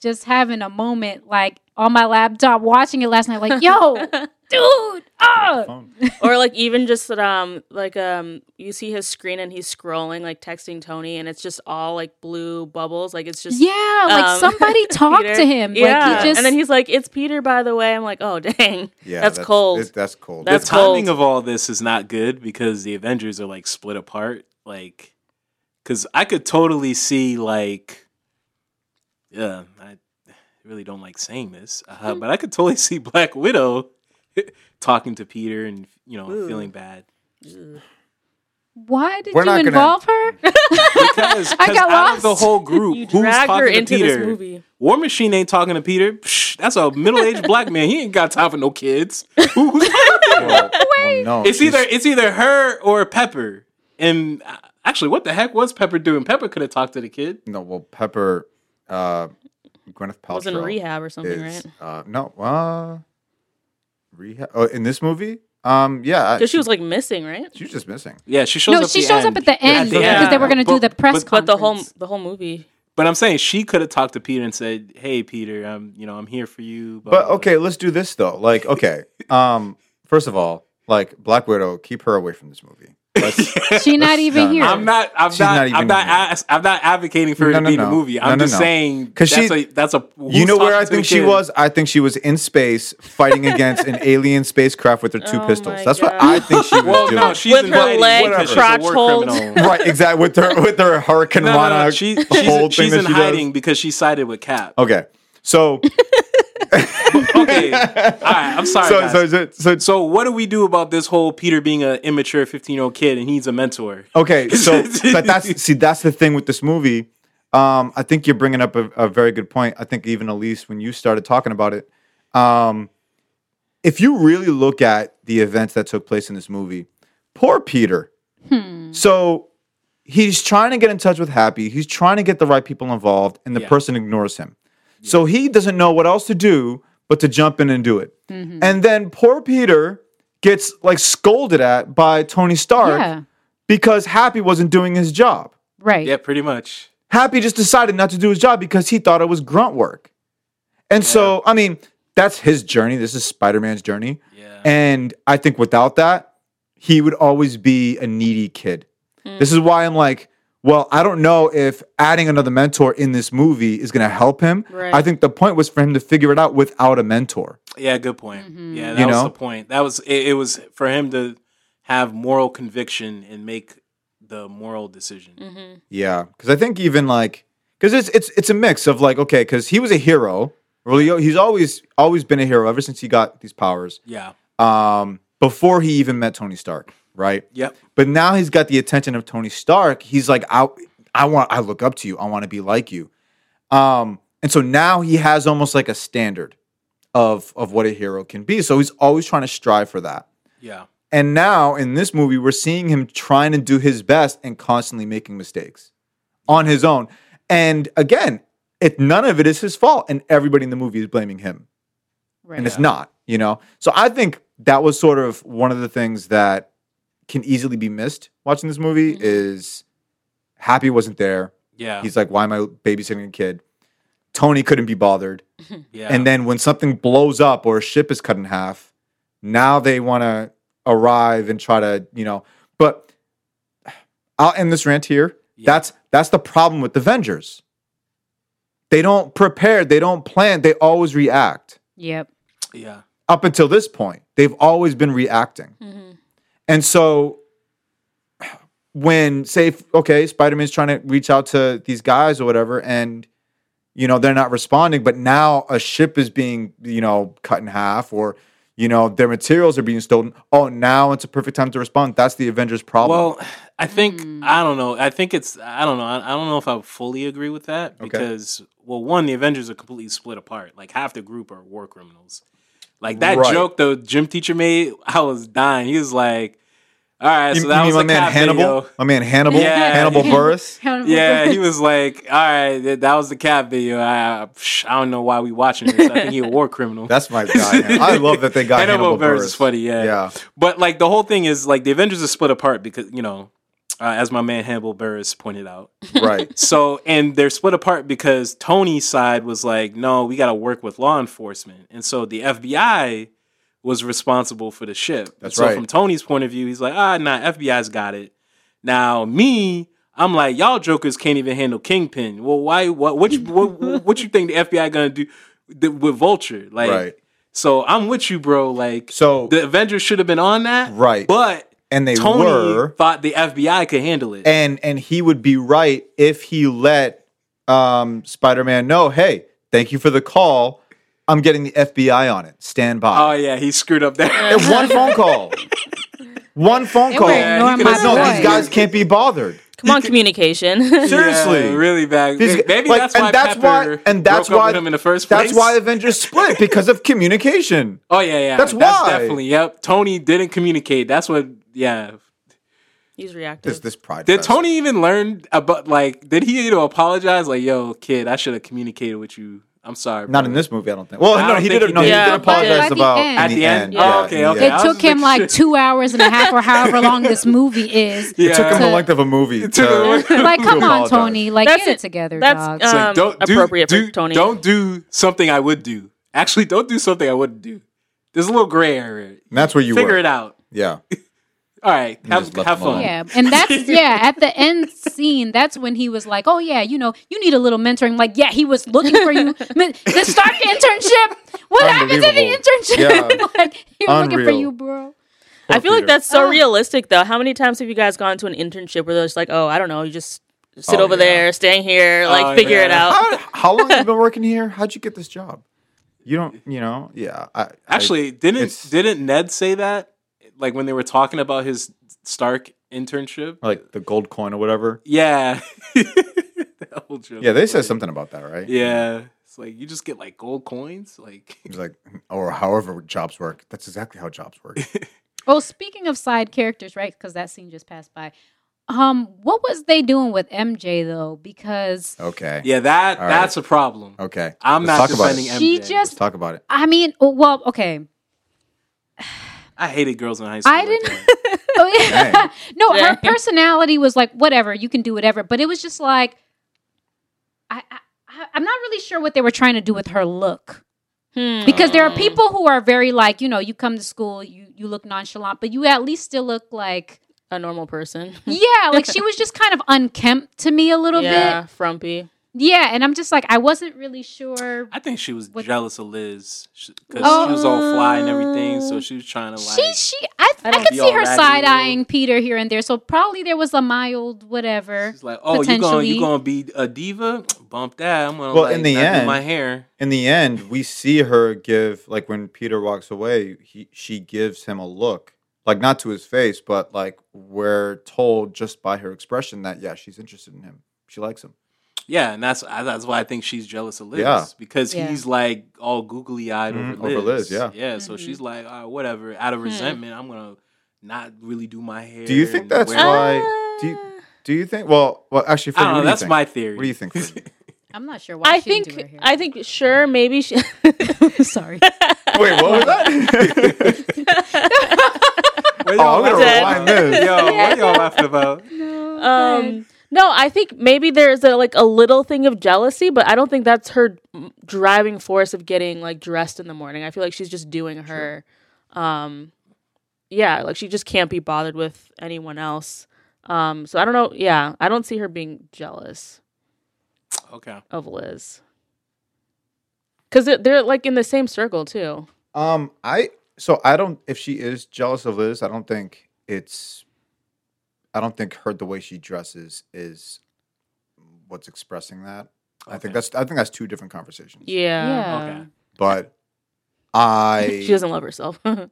just having a moment, like on my laptop, watching it last night. Like, yo, dude, ah, or like even just that um like um you see his screen and he's scrolling like texting Tony and it's just all like blue bubbles like it's just yeah, like um, somebody talked Peter. to him. Yeah, Like, he just and then he's like, "It's Peter, by the way." I'm like, "Oh, dang, Yeah. that's, cold." it- that's cold. the That's timing cold. of all this is not good because the Avengers are like split apart. Like, because I could totally see like, yeah, I really don't like saying this, uh, but I could totally see Black Widow talking to Peter and you know Ooh. feeling bad why did We're you not gonna- involve her? because I 'cause got out of the whole group, You who's talking her to into Peter? this movie. War Machine ain't talking to Peter. Psh, that's a middle-aged black man. He ain't got time for no kids. Who's well, well, no. it's she's- either it's either her or Pepper. And uh, actually, what the heck was Pepper doing? Pepper could have talked to the kid. No, well, Pepper, uh, Gwyneth Paltrow. was in rehab or something, is, right? Uh, no, uh, rehab. Oh, in this movie? Um, yeah. Because she was like missing, right? she was just missing. Yeah, she shows No, up. she the shows end. up at the end the because end. they were going to do the press but- But the whole the whole movie. But I'm saying she could have talked to Peter and said, "Hey, Peter, I'm you know I'm here for you." blah, But blah, blah. okay, let's do this though. Like, okay, um, first of all, like Black Widow, keep her away from this movie. Let's, She not even no, here. I'm not. I'm She's not. not even I'm not. here. As, I'm not advocating for her No, to no, be in no. the movie. I'm no, just no. saying 'Cause that's she- a that's a. you know where I think she kid? was? I think she was in space fighting against an alien spacecraft with her two Oh pistols. my That's what I think she was Well, doing. no, she's With her hiding leg because she's a crotch war hold. right, exactly. With her with her Hurricane No, no, no. She, she's, whole she's that in she does. hiding because she sided with Cap. Okay, so Okay, all right. I'm sorry. so, guys. so so so So what do we do about this whole Peter being an immature 15 year old kid and he's a mentor? Okay, so but that's see that's the thing with this movie. Um, I think you're bringing up a, a very good point. I think even Elise, when you started talking about it, um, if you really look at the events that took place in this movie, poor Peter. So he's trying to get in touch with Happy. He's trying to get the right people involved, and the Yeah. person ignores him. So he doesn't know what else to do but to jump in and do it. Mm-hmm. And then poor Peter gets like scolded at by Tony Stark yeah, because Happy wasn't doing his job. right. Yeah, pretty much. Happy just decided not to do his job because he thought it was grunt work. And so, I mean, that's his journey. This is Spider Man's journey. Yeah. And I think without that, he would always be a needy kid. Hmm. This is why I'm like, well, I don't know if adding another mentor in this movie is going to help him. Right. I think the point was for him to figure it out without a mentor. Yeah, good point. Yeah, that You was know? the point. That was it, it was for him to have moral conviction and make the moral decision. Mm-hmm. Yeah, because I think even like because it's it's it's a mix of like okay, because he was a hero. Really, he's always always been a hero ever since he got these powers. Yeah. Um, before he even met Tony Stark, right? Yep. But now he's got the attention of Tony Stark. He's like, I, I want, I look up to you. I want to be like you. Um, and so now he has almost like a standard of of what a hero can be. So he's always trying to strive for that. Yeah. And now in this movie, we're seeing him trying to do his best and constantly making mistakes on his own. And again, it none of it is his fault, and everybody in the movie is blaming him right. and it's not, you know. So I think that was sort of one of the things that can easily be missed watching this movie mm-hmm. is Happy wasn't there. Yeah. He's like, why am I babysitting a kid? Tony couldn't be bothered. Mm-hmm. yeah. And then when something blows up or a ship is cut in half, now they want to arrive and try to, you know. But I'll end this rant here. That's that's the problem with the Avengers. They don't prepare, they don't plan, they always react. Yep. Yeah. Up until this point, they've always been reacting. Mm-hmm. And so when say okay, Spider-Man's trying to reach out to these guys or whatever and you know, they're not responding, but now a ship is being, you know, cut in half or you know, their materials are being stolen. Oh, now it's a perfect time to respond. That's the Avengers problem. Well, I think hmm. I don't know. I think it's I don't know. I, I don't know if I fully agree with that because well, one, the Avengers are completely split apart. Like half the group are war criminals. Like that Right. joke the gym teacher made, I was dying. He was like, "All right, you, so you that mean was my a man cat Hannibal? video." My man Hannibal? Yeah. Hannibal Buress? Yeah, he was like, "All right, that, that was the cat video. I, psh, I don't know why we watching this. I think he a war criminal." That's my guy. man. I love that they got Hannibal Hannibal, Buress Burris. is funny, yeah. Yeah. But like the whole thing is like the Avengers are split apart because you know, uh, as my man Hannibal Buress pointed out. Right. So and they're split apart because Tony's side was like, no, we got to work with law enforcement, and so the FBI was responsible for the ship. That's so right. from Tony's point of view, he's like, ah, nah, FBI's got it. Now me. I'm like, y'all jokers can't even handle Kingpin. Well, why? What? What? You, what, what you think the FBI gonna do with Vulture? Like, Right. so I'm with you, bro. Like, So- the Avengers should have been on that, Right. But And they Tony were. thought the FBI could handle it. And and he would be right if he let um, Spider-Man know, hey, thank you for the call. I'm getting the FBI on it. Stand by. oh yeah, he screwed up there. And one phone call. One phone call. Yeah, ignoring he my could've- no, boy. these guys can't be bothered. Come on, communication. Seriously. Yeah, really bad. These- Maybe like, that's why and that's Pepper why and that's broke up why with him in the first That's why Avengers split because of communication. Oh yeah, yeah. That's That's why. definitely. Yep. Tony didn't communicate. That's what. Yeah. He's reactive. This this pride. Did fest. Tony even learn about like? Did he you know apologize? Like, yo, kid, I should have communicated with you. I'm sorry. Not bro." in this movie, I don't think. Well, I no, he did. he No, he did. did Yeah, but apologize at the about end. At the end? Yeah, Oh, okay, okay. end. I It was took him like sure. two hours and a half or however long this movie is. Yeah. It took him the length of a movie. to- like, come on. Tony. Like, That's get it it. together, That's, dog. It's like, Um, don't do, appropriate for do, Tony. Don't do something I would do. Actually, don't do something I wouldn't do. There's a little gray area. And that's where you Figure were. it out. Yeah. All right, have, have fun. Yeah, and that's yeah. At the end scene, that's when he was like, "Oh yeah, you know, you need a little mentoring." Like, yeah, he was looking for you. Men- the Stark internship. What happened to the internship? Yeah. like, he was looking for Unreal. you, bro. I feel like that's so Ah. realistic, though. How many times have you guys gone to an internship where they're just like, "Oh, I don't know, you just sit Oh, over yeah. there, staying here, like Oh, figure it out." How, how long have you been working here? How'd you get this job? You don't, you know, yeah. I, I- Actually, didn't didn't Ned say that? Like when they were talking about his Stark internship? like the gold coin or whatever. Yeah. That whole joke Yeah, they said funny. something about that, right? Yeah. It's like you just get like gold coins. Like He's like, or however jobs work. That's exactly how jobs work. Oh, speaking of side characters, right? Because that scene just passed by. Um, what was they doing with MJ though? Because Okay. Yeah, that All right. that's a problem. Okay. I'm Let's not talk about it. defending MJ. she Let's just, talk about it. I mean, well, okay. I hated girls in high school. I didn't- that. Oh yeah. Dang. no, her personality was like whatever you can do whatever, but it was just like I, I I- I'm not really sure what they were trying to do with her look Hmm. because there are people who are very like you know you come to school you you look nonchalant, but you at least still look like a normal person. yeah, like she was just kind of unkempt to me a little bit. yeah, bit. frumpy. Yeah, and I'm just like I wasn't really sure. I think she was What- jealous of Liz because Oh. she was all fly and everything, so oh. she was trying to like. She she I, I, don't could see her side eyeing Peter here and there, so probably there was a mild whatever. She's like, oh, you gonna potentially- you gonna be a diva? Bump that. I'm gonna Well, like, in the end- my hair. In the end, we see her give like when Peter walks away, he she gives him a look, like not to his face, but like we're told just by her expression that yeah, she's interested in him. She likes him. Yeah, and that's that's why I think she's jealous of Liz. Yeah. because Yeah. he's like all googly eyed Mhm, over Liz. over Liz, yeah. yeah. So Mhm. she's like, all right, whatever. Out of Hmm. resentment, I'm gonna not really do my hair. Do you think that's wear- why- do you- Do you think? Well, well, actually, I don't know. what do you That's think? my theory. What do you think? I'm not sure why I she didn't think do her hair. I think sure maybe she Sorry. Wait, what was that? What oh, y'all I'm gonna rewind this. Yo, what are y'all laughing about? um no, I think maybe there's a like a little thing of jealousy, but I don't think that's her driving force of getting like dressed in the morning. I feel like she's just doing her um yeah, like she just can't be bothered with anyone else. Um, so I don't know. Yeah, I don't see her being jealous Okay. of Liz because they're, they're like in the same circle too. Um, I so I don't. If she is jealous of Liz, I don't think it's. I don't think her the way she dresses is what's expressing that. I think that's. I think that's two different conversations. Yeah, Yeah. Okay. But I. she doesn't love herself. Dang.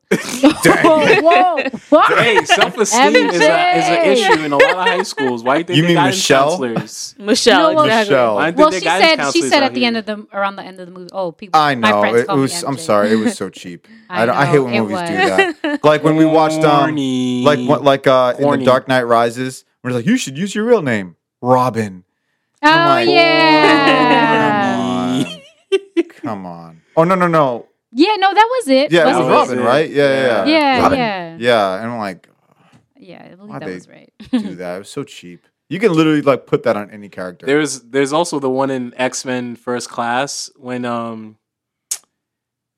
whoa, whoa. Hey, self esteem is, a, is an issue in a lot of high schools. Why do you think You they mean guidance Michelle? counselors? Michelle, You know exactly. Michelle. Why do you think Well, they she guidance said she counselors said at the here? end of the around the end of the movie. Oh, people. I My know. friends It, call me was. I'm sorry. It was so cheap. I, I don't, I hate when it movies do that. Like when we watched um, like what, like uh, in the Dark Knight Rises, where it's like you should use your real name, Robin. Oh like, yeah. Come on. Come on. Oh no no no. Yeah, no, that was it. Yeah, it wasn't was Robin, it. right? Yeah, yeah, yeah. Yeah, Robin. yeah. Yeah, and I'm like, Yeah, I believe Why'd that they- was right. do that. It was so cheap. You can literally like put that on any character. There's there's also the one in X Men First Class when um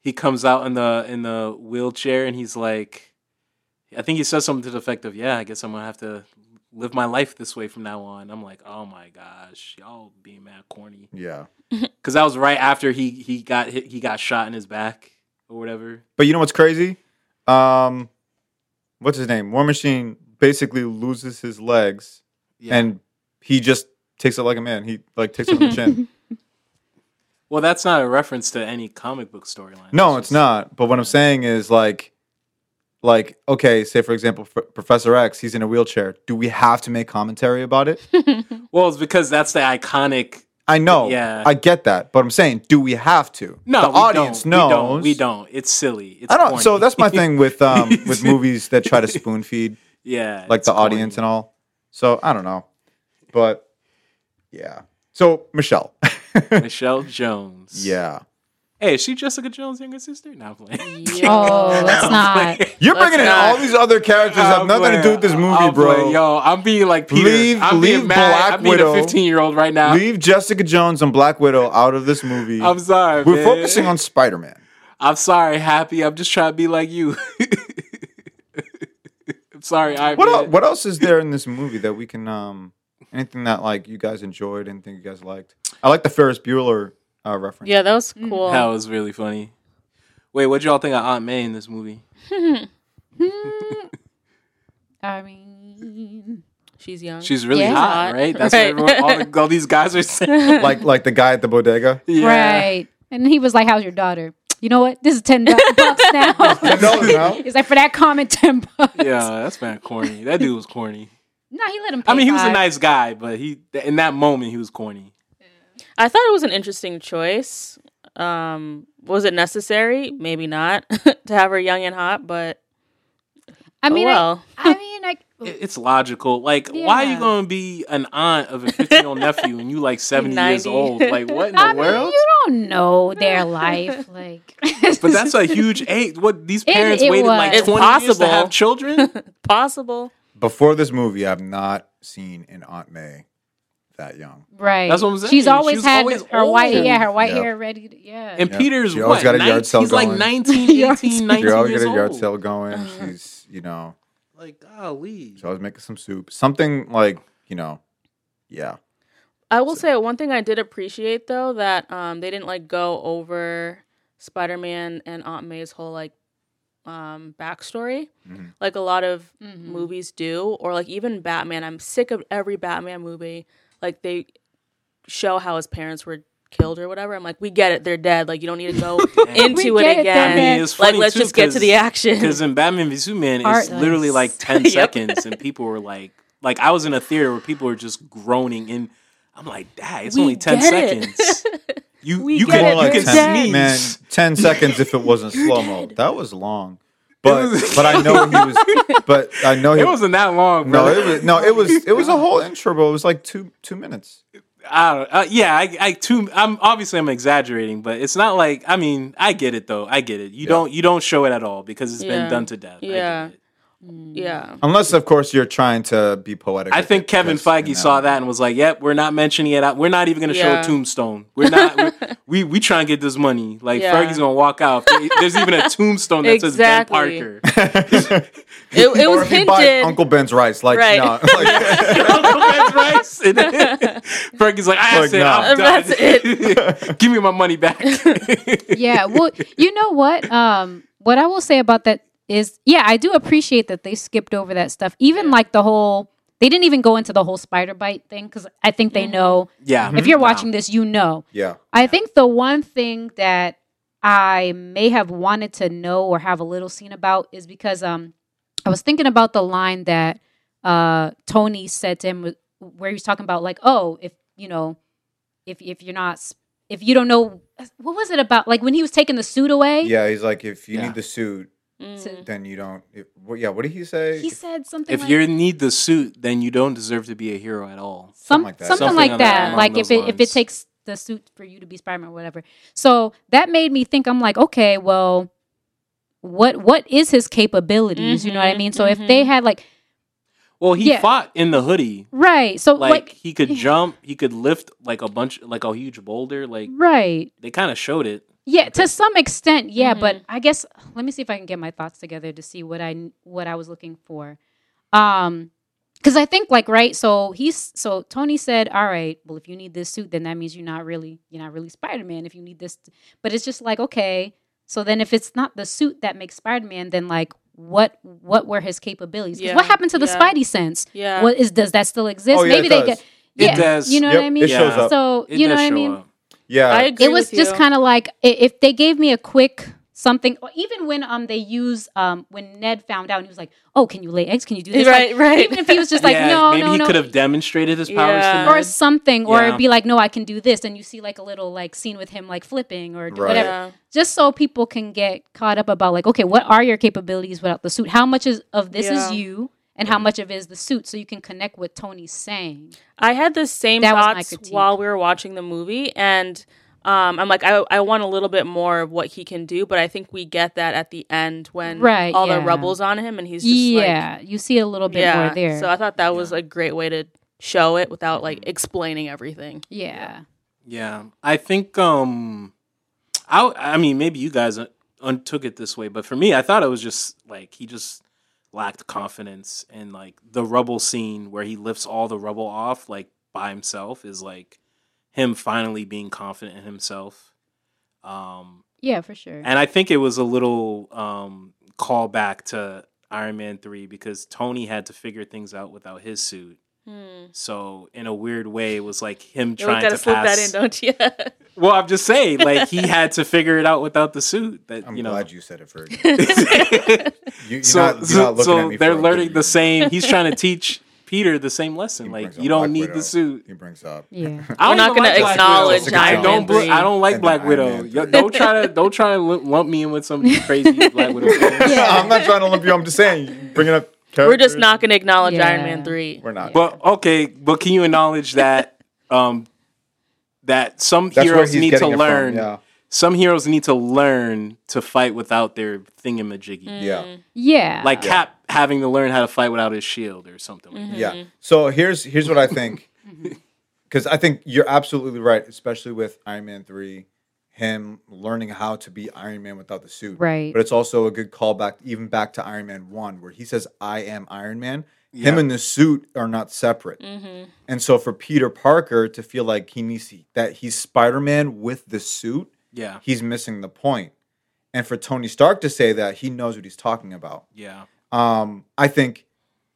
he comes out in the in the wheelchair and he's like, I think he says something to the effect of, "Yeah, I guess I'm gonna have to live my life this way from now on." I'm like, oh my gosh, y'all being mad corny yeah. because that was right after he he got hit, he got shot in his back or whatever. But you know what's crazy? Um, what's his name? War Machine basically loses his legs, Yeah. and he just takes it like a man. He like takes it on the chin. well, that's not a reference to any comic book storyline. No, That's it's just- not. But what I'm saying is like, like okay, say for example, F- Professor X, he's in a wheelchair. Do we have to make commentary about it? Well, it's because that's the iconic. I know. Yeah. I get that, but I'm saying, do we have to? No, the we audience don't. knows. We don't. We don't. It's silly. It's I don't. corny. So that's my thing with um with movies that try to spoon feed yeah, like it's the audience and all. So I don't know, but yeah. So Michelle, Michelle Jones. yeah, Hey, is she Jessica Jones' younger sister? Not playing. Oh, let's not. you're Let's bringing in not- all these other characters that have I'm nothing to do with this movie, I'm bro. playing. Yo, I'm being like Peter. Leave- I'm leave being mad. Black I'm being Widow. a 15 year old right now. Leave Jessica Jones and Black Widow out of this movie. I'm sorry. We're man. focusing on Spider Man. I'm sorry, Happy. I'm just trying to be like you. I'm sorry. I What el- what else is there in this movie that we can um anything that like you guys enjoyed, anything you guys liked? I like the Ferris Bueller uh, reference. Yeah, that was cool. That was really funny. Wait, what y'all think of Aunt May in this movie? I mean, She's young. She's really Yeah. hot, Hot. right? That's Right. what everyone, all, the, all these guys are saying. like like the guy at the bodega. Yeah. right. And he was like, "How's your daughter?" You know what? This is ten bu- bucks now. $10 now? He's like, for that comment, ten bucks. Yeah, that's man corny. That dude was corny. No, he let him. Pay I mean, he was a five. nice guy, but he in that moment he was corny. I thought it was an interesting choice. Um, was it necessary? Maybe not to have her young and hot, but I mean, oh well. I, I mean, like, It's logical. Like, why are you going to be an aunt of a 15 year old nephew and you like 70 years old? Like, what in the I mean, world? you don't know their life, like. But that's a huge age. What these parents it waited like 20 It's years to possible. have children? Possible. Before this movie, I've not seen an Aunt May that young. right. That's what I'm saying. She's always She's had always her white, yeah, her white Yep. hair ready. To, yeah. And Yeah. Peter's She always what? got a yard 19 sale he's like going. 19, Yard 18, 19 She always years got a yard old. sale going. She's you know Like, golly. she's always making some soup. Something like you know, yeah. I will say one thing I did appreciate though that um they didn't like go over Spider Man and Aunt May's whole like um backstory Mhm. like a lot of Mhm. movies do or like even Batman. I'm sick of every Batman movie. Like they show how his parents were killed or whatever. I'm like, we get it, they're dead. Like you don't need to go into it get it, again. I mean, it's like let's too, just get to the action. Because in Batman v Superman, it's Heartless. literally like 10 Yep. seconds, and people were like, like, I was in a theater where people were just groaning, and I'm like, Dad, it's We only 10 get it. seconds. You, We you get can, it, you can 10, sneeze. man, ten seconds if it wasn't slow mo. That was long. But was- but I know he was. But I know he It wasn't that long, Bro. No, it was no, it was it was a whole intro, bro. It was like two two minutes. I don't. Uh, yeah, I, I too. I'm obviously I'm exaggerating, but it's not like. I mean, I get it though. I get it. You Yeah. don't. You don't show it at all because it's Yeah. been done to death. I get Yeah. It. Yeah. Unless, of course, you're trying to be poetic. I think Kevin Kevin 'cause Feige in saw that and was like, "Yep, we're not mentioning it. We're not even going to Yeah. show Tombstone. We're not. we're, we we trying to get this money. Like Yeah. Fergie's going to walk out. There's even a tombstone that Exactly. says Ben Parker. It, it Or was if he buys hinted. Uncle Ben's rice, like, Right. no, like, Uncle Ben's rice. And Fergie's like, "I Like, said, nah. I'm done. That's it. Give me my money back." yeah well you know what um what i will say about that is yeah i do appreciate that they skipped over that stuff even like the whole they didn't even go into the whole spider bite thing because i think they know yeah. if you're No. watching this you know yeah. i think the one thing that i may have wanted to know or have a little scene about is because um i was thinking about the line that uh tony said to him where he was talking about like oh if you know if if you're not if you don't know what was it about like when he was taking the suit away Yeah, he's like, if you Yeah. need the suit, Mm. then you don't. If, well, yeah, what did he say? he said something If like, you need the suit, then you don't deserve to be a hero at all. some, something like that. something, Something like that, that- like if those it if it takes the suit for you to be spider-man or whatever so that made me think i'm like okay well what what is his capabilities you know what i Mhm, mean so if they had like Well, he Yeah. fought in the hoodie. right so Like, like, he could jump, he could lift like a bunch, like a huge boulder. Like right they kind of showed it. Yeah, to some extent, yeah. Mhm. But I guess let me see if I can get my thoughts together to see what I what I was looking for. Um, because I think like right, so he's so Tony said, all right, well if you need this suit, then that means you're not really you're not really Spider Man. If you need this, but it's just like okay, so then if it's not the suit that makes Spider Man, then like what what were his capabilities? Yeah, What happened to the yeah. Spidey sense? Yeah. What is does that still exist? Oh, yeah, Maybe it they does. get It yeah, does. You know Yep, what I mean? it shows up. So It you know does what I mean? up. Yeah, I agree. it was with just kind of like if they gave me a quick something or even when um they use um when ned found out and he was like oh can you lay eggs can you do this Right, Like, right. even if he was just like Yeah, no maybe no he no could have demonstrated his powers Yeah. to or something or Yeah. be like no i can do this and you see like a little like scene with him like flipping or Right. whatever Yeah. just so people can get caught up about like okay what are your capabilities without the suit how much is of this Yeah. is you and how much of it is the suit so you can connect what tony's saying I had the same That thoughts while we were watching the movie, and um, I'm like, I, I want a little bit more of what he can do, but I think we get that at the end when Right, all the yeah. rubble's on him, and he's just yeah you see a little bit yeah. more there So I thought that was a great way to show it without like explaining everything. yeah Yeah, I think. Um, I I mean, maybe you guys un- un- took it this way, but for me, I thought it was just like he just lacked confidence, and like the rubble scene where he lifts all the rubble off like by himself is like him finally being confident in himself. Um, yeah for sure and I think it was a little um callback to Iron Man three because Tony had to figure things out without his suit. Hmm. So in a weird way, it was like him You trying gotta to slip pass. that in, don't you? Well, I'm just saying, like he had to figure it out without the suit. That I'm you know. glad you said it first. You, you're so not, you're so, not looking so at me they're for learning the same. He's trying to teach Peter the same lesson. He Like you don't Black need Widow. the suit. He brings up. yeah I We're don't gonna like Black acknowledge I don't. Man bl- 3. I don't like And Black Widow. Man Yo, Don't try to don't try to lump lump me in with some crazy Black Widow. Yeah. I'm not trying to lump you. I'm just saying, you bringing up. We're just not gonna acknowledge Yeah. Iron Man three. We're not. But okay, but can you acknowledge that um that some That's heroes need to it from, learn yeah. some heroes need to learn to fight without their thingamajiggy. Yeah. yeah Like Cap having to learn how to fight without his shield or something like that. Yeah. So here's here's what I think, because I think you're absolutely right, especially with Iron Man three, him learning how to be Iron Man without the suit. Right. But it's also a good callback, even back to Iron Man one, where he says, "I am Iron Man." Him and the suit are not separate. And so for Peter Parker to feel like he needs to, that he's Spider Man with the suit, Yeah. he's missing the point. And for Tony Stark to say that, he knows what he's talking about Yeah. um, I think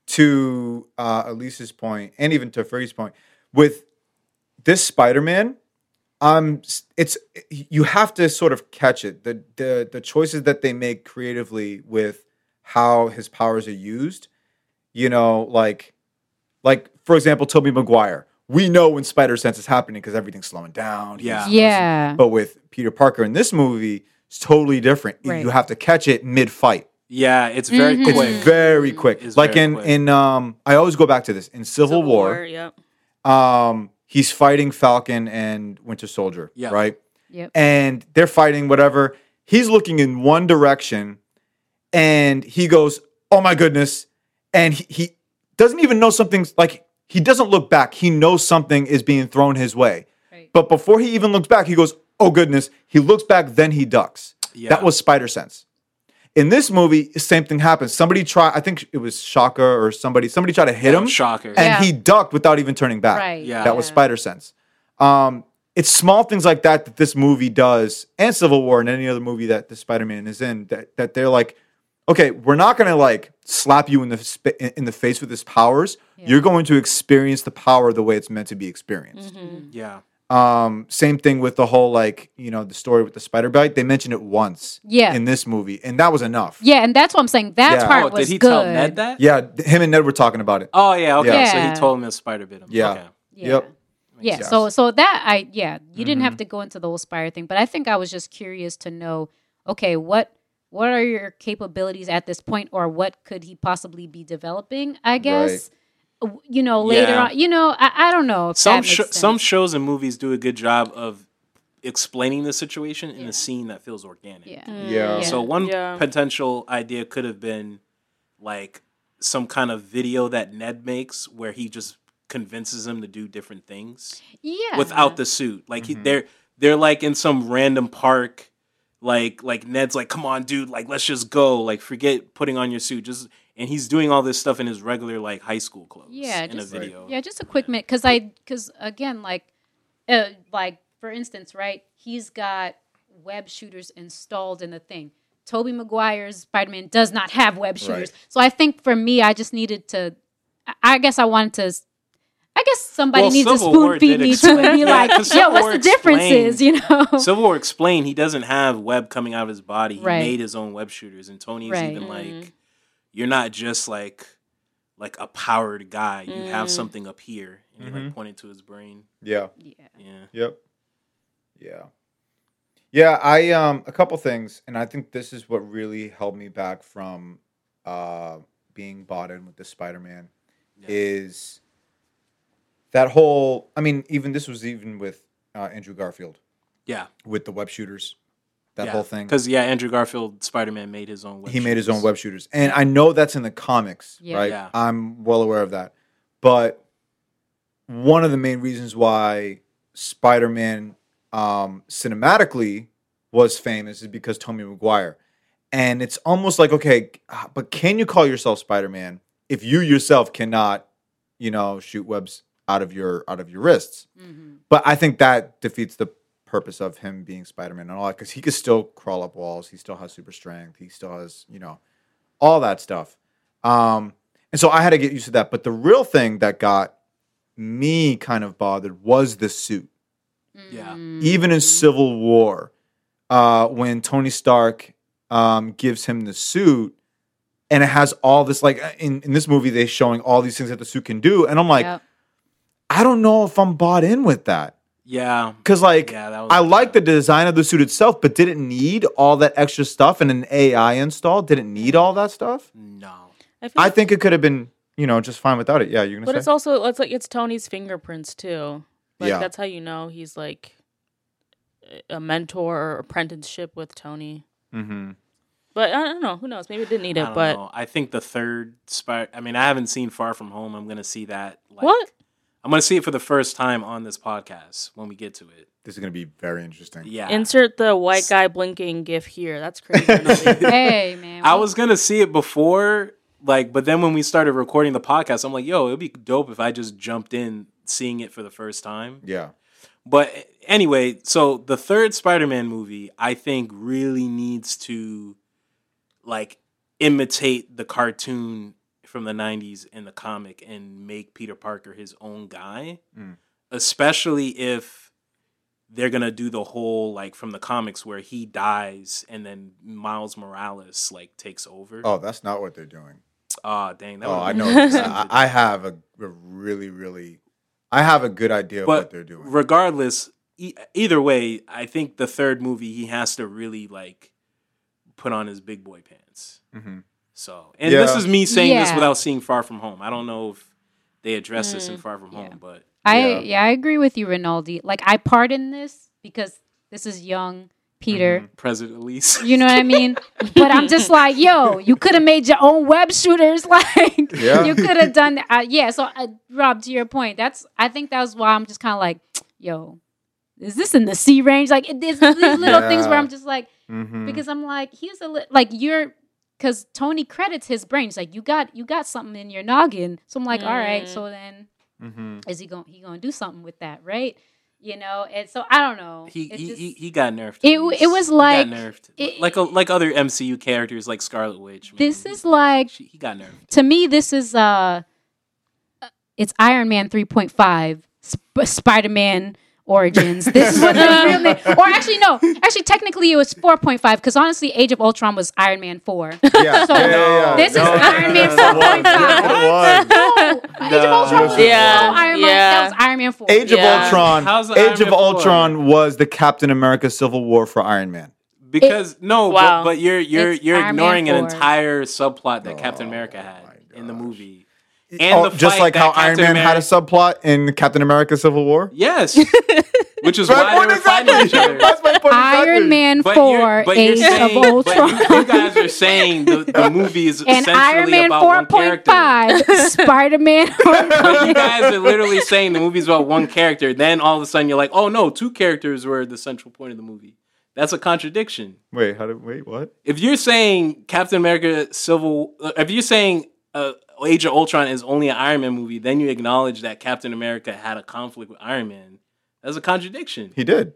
to uh, Elise's point, and even to Fergie's point, with this Spider-Man, um, it's you have to sort of catch it. The the the choices that they make creatively with how his powers are used, you know, like like for example, Tobey Maguire. We know when Spider Sense is happening because everything's slowing down. Yeah. yeah But with Peter Parker in this movie, it's totally different. Right. You have to catch it mid fight. Yeah. It's very Mhm. quick. It's very quick. It's like very in quick. in um I always go back to this. In Civil, War, Yep. um he's fighting Falcon and Winter Soldier, Yeah. right? yep And they're fighting whatever. He's looking in one direction and he goes, oh my goodness, and he, he doesn't even know something's like he doesn't look back. He knows something is being thrown his way, Right. but before he even looks back, he goes, oh goodness. He looks back, then he ducks. Yeah. That was spider sense. In this movie, same thing happens. Somebody try, I think it was Shaka or somebody. Somebody tried to hit That him, was Shocker. and Yeah. he ducked without even turning back. Right. Yeah. That was spider sense. Um, it's small things like that that this movie does, and Civil War, and any other movie that the Spider Man is in. That that they're like, okay, we're not gonna like slap you in the sp- in the face with his powers. You're going to experience the power the way it's meant to be experienced. Yeah. Um, same thing with the whole like you know the story with the spider bite. They mentioned it once, Yeah. in this movie, and that was enough. Yeah, and that's what I'm saying. That Yeah. part Oh, was did he good. tell Ned that? Yeah, th- him and Ned were talking about it. Oh yeah. Okay. Yeah. So he told him the spider bit him. Yeah. Okay. Yeah. Yep. Yeah. sense. So so that I yeah, you didn't Mm-hmm. have to go into the whole spire thing, but I think I was just curious to know, okay, what what are your capabilities at this point or what could he possibly be developing? I guess. W- You know, later Yeah. on, you know, I, I don't know. If Some that sh- some shows and movies do a good job of explaining the situation in a scene that feels organic. Mm, yeah. Yeah. So one Yeah. potential idea could have been like some kind of video that Ned makes where he just convinces him to do different things Yeah. without the suit. Like he, mm-hmm. they're they're like in some random park. Like like Ned's like, come on, dude, like let's just go. Like forget putting on your suit. Just and he's doing all this stuff in his regular like high school clothes. Yeah, in just- a video. Yeah, just a quick minute, because I, because again, like, uh, like for instance, right? He's got web shooters installed in the thing. Tobey Maguire's Spider Man does not have web shooters, Right. so I think for me, I just needed to. I- I guess I wanted to. I guess somebody Well, needs to Civil War spoon feed me explain- to and be like, Yeah, "Yo, what's War the differences?" You know? Civil War explained he doesn't have web coming out of his body. He Right. made his own web shooters, and Tony's Right. even like, "You're not just like like a powered guy. You have something up here." And he like pointed to his brain. Yeah. yeah. Yeah. Yep. Yeah. Yeah, I um a couple things, and I think this is what really held me back from uh being bought in with the Spider-Man Yeah. is that whole I mean, even this was even with uh, Andrew Garfield Yeah. with the web shooters. That yeah. whole thing. Because yeah, Andrew Garfield Spider Man made his own. Web he made his own shooters. web shooters. And I know that's in the comics, Yeah. right? Yeah. I'm well aware of that. But one of the main reasons why Spider-Man um, cinematically was famous is because Tommy Maguire. And it's almost like, okay, ah, but can you call yourself Spider-Man if you yourself cannot, you know, shoot webs out of your out of your wrists? Mm-hmm. But I think that defeats the purpose of him being Spider-Man and all that because he could still crawl up walls. He still has super strength. He still has, you know, all that stuff. Um, and so I had to get used to that. But the real thing that got me kind of bothered was the suit. Yeah. Even in Civil War, uh, when Tony Stark um, gives him the suit, and it has all this like in, in this movie they're showing all these things that the suit can do, and I'm like, Yep. I don't know if I'm bought in with that. Yeah. Because like Yeah, that was- I like the design of the suit itself, but did it need all that extra stuff and an AI install? Did it need all that stuff? No. I, feel I think it could have been, you know, just fine without it. Yeah, you're gonna it's say. also it's like it's Tony's fingerprints too. Like Yeah. that's how you know he's like a mentor or apprenticeship with Tony. mm-hmm. But I don't know. Who knows? Maybe it didn't need I it. don't But know. I think the third Spider. I mean, I haven't seen Far From Home. I'm gonna see that. Like, what? I'm gonna see it for the first time on this podcast when we get to it. This is gonna be very interesting. Yeah. Insert the white guy blinking gif here. That's crazy. Hey man, I was gonna see it before, like, but then when we started recording the podcast, I'm like, yo, it'd be dope if I just jumped in seeing it for the first time. Yeah. But anyway, so the third Spider-Man movie, I think, really needs to like imitate the cartoon from the '90s in the comic and make Peter Parker his own guy, Mm. especially if they're gonna do the whole like from the comics where he dies and then Miles Morales like takes over. Oh, that's not what they're doing. Ah, dang! That Oh, I know. I. I have a, a really, really, I have a good idea of what they're doing. regardless, e- either way, I think the third movie he has to really like put on his big boy pants. hmm So, and this is me saying this without seeing Far From Home. I don't know if they address this in Far From Yeah. Home, but I Yeah. yeah. I agree with you, Rinaldi. Like I pardon this because this is young Peter. President Elise. You know what I mean? but I'm just like, yo, you could have made your own web shooters. Like, Yeah. you could have done that. Uh, yeah. So, uh, Rob, to your point, that's I think that's why I'm just kind of like, yo, is this in the C range? Like, it, it's these little things where I'm just like, Mhm. because I'm like, he's a li- like you're. Because Tony credits his brain. He's like, you got you got something in your noggin. So I'm like, all right. Mm. So then, Mhm. is he going he going to do something with that, right? You know. And so I don't know. He It he, just- he he got nerfed. It- it was He got like- nerfed, it- like a, like other MCU characters like Scarlet Witch. man. this is like she, he got nerfed. to me this is uh it's iron man 3.5 Sp- spider-man origins this is what the real name or actually no actually technically it was 4.5 because honestly age of ultron was iron man 4 Yeah, So, yeah, yeah, yeah. this is No, Iron Man no, no, 4.5. No, age of ultron was Yeah, no Iron Man yeah. that was iron man 4 Age Yeah. of Ultron. How's Age Iron of Man four? Ultron was the Captain America Civil War for Iron Man. Because no, Wow. but, but you're you're It's you're Iron ignoring an entire subplot that Captain Oh America had in the movie. And Oh, the just like that how Iron Captain Man had a subplot in Captain America Civil War. Yes, which is why they were fighting each other. That's my point iron exactly. man But 4 but age saying, of ultron you, you guys are saying the, the movie is and essentially Iron Man about one character. 4.5, Spider Man. You guys are literally saying the movie's about one character. Then all of a sudden you're like, oh no, two characters were the central point of the movie. That's a contradiction. Wait, how did wait? What? If you're saying Captain America Civil, uh, if you're saying uh, Age of Ultron is only an Iron Man movie, then you acknowledge that Captain America had a conflict with Iron Man. That's a contradiction. He did.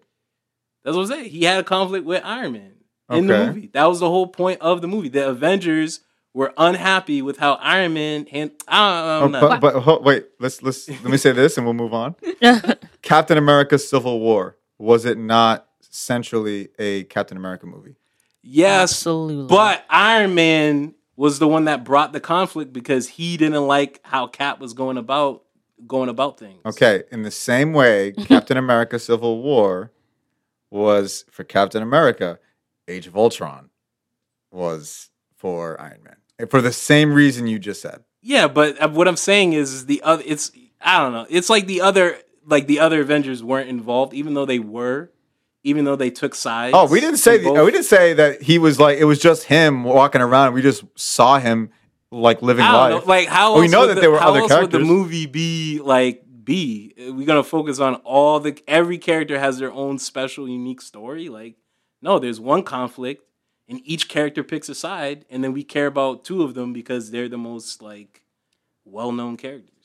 That's what I'm saying. He had a conflict with Iron Man in the movie. That was the whole point of the movie. The Avengers were unhappy with how Iron Man hand. I don't Oh, but but ho- wait, let's let's let me say this and we'll move on. Captain America: Civil War was it not essentially a Captain America movie? yes, Absolutely. but Iron Man was the one that brought the conflict because he didn't like how Cap was going about going about things. Okay, in the same way, Captain America: Civil War was for Captain America. Age of Ultron was for Iron Man And for the same reason you just said. Yeah, but uh, what I'm saying is, is the other. It's I don't know. It's like the other, like the other Avengers weren't involved, even though they were, even though they took sides. Oh, we didn't say both- we didn't say that he was like it was just him walking around. We just saw him like living I don't life. know. Like how We know that the, there were how other else would the movie be like? Be we're gonna focus on all the every character has their own special, unique story. Like, no, there's one conflict, and each character picks a side, and then we care about two of them because they're the most like well-known characters.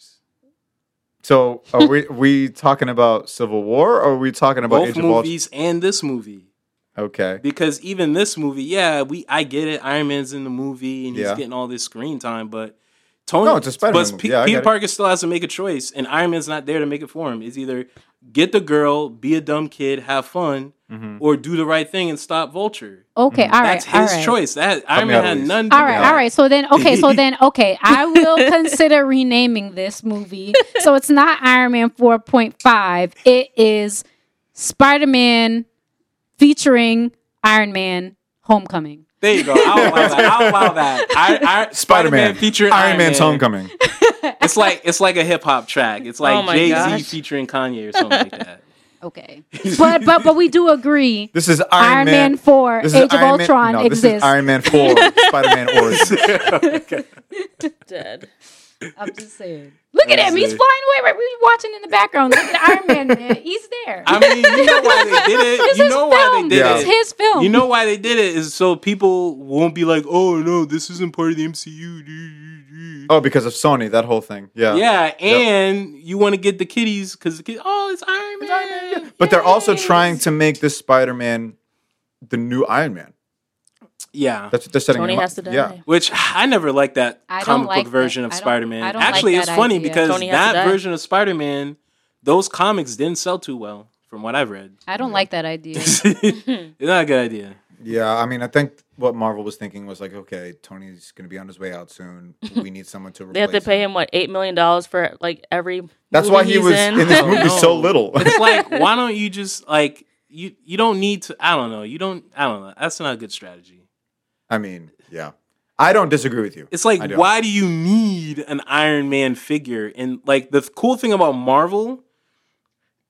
So are we we talking about Civil War or are we talking about Both Age of Ultron? movies and this movie. Okay. because even this movie, yeah, we I get it. Iron Man's in the movie and he's Yeah. getting all this screen time, but Tony, No, it's a Spider-Man but movie. P- Yeah, Peter. Parker still has to make a choice, and Iron Man's not there to make it for him. It's either get the girl, be a dumb kid, have fun, Mm-hmm. or do the right thing and stop Vulture. Okay, all right, That's his right. choice. That Iron Man out, had Elise. none. to All do right, with all it. right. So then, okay, so then, okay, I will consider renaming this movie. So it's not Iron Man 4.5. It is Spider Man featuring Iron Man Homecoming. There you go. I'll allow that. I'll allow that. I, I, Spider-Man featuring Iron Man's Man. Homecoming. It's like it's like a hip hop track. It's Oh like my Jay Z gosh. featuring Kanye or something like that. Okay, but but but we do agree. This is Iron, Iron, Man, 4 This Age is of Iron Man- Ultron no, This exists. is Iron Man 4 Spider-Man Origins. Dead. I'm just saying. Look at him. He's flying away. Right, we're watching in the background. Look at Iron Man. Man. He's there. I mean, you know why they did it. It's you his know film. why they did Yeah. it. It's his film. You know why they did it is so people won't be like, "Oh no, this isn't part of the MCU." Oh, because of Sony, that whole thing. Yeah. Yeah, and you want to get the kiddies because the kid, oh, it's Iron Man. But they're also trying to make this Spider-Man the new Iron Man. Yeah, That's what they're setting Tony him up- has to die. Yeah. which I never liked that I don't comic like book version of I don't- Spider Man. I don't like Actually, it's that funny idea. because Tony has to that die. version of Spider Man, those comics didn't sell too well, from what I've read. I don't like that idea. it's not a good idea. Yeah, I mean, I think what Marvel was thinking was like, okay, Tony's going to be on his way out soon. We need someone to replace They have to pay him what eight million dollars for like every. That's movie why he he's was in. in, this movie no. so little. It's like, why don't you just like you? You don't need to. I don't know. You don't. I don't know. That's not a good strategy. I mean, yeah. I don't disagree with you. It's like, why do you need an Iron Man figure? And like the cool thing about Marvel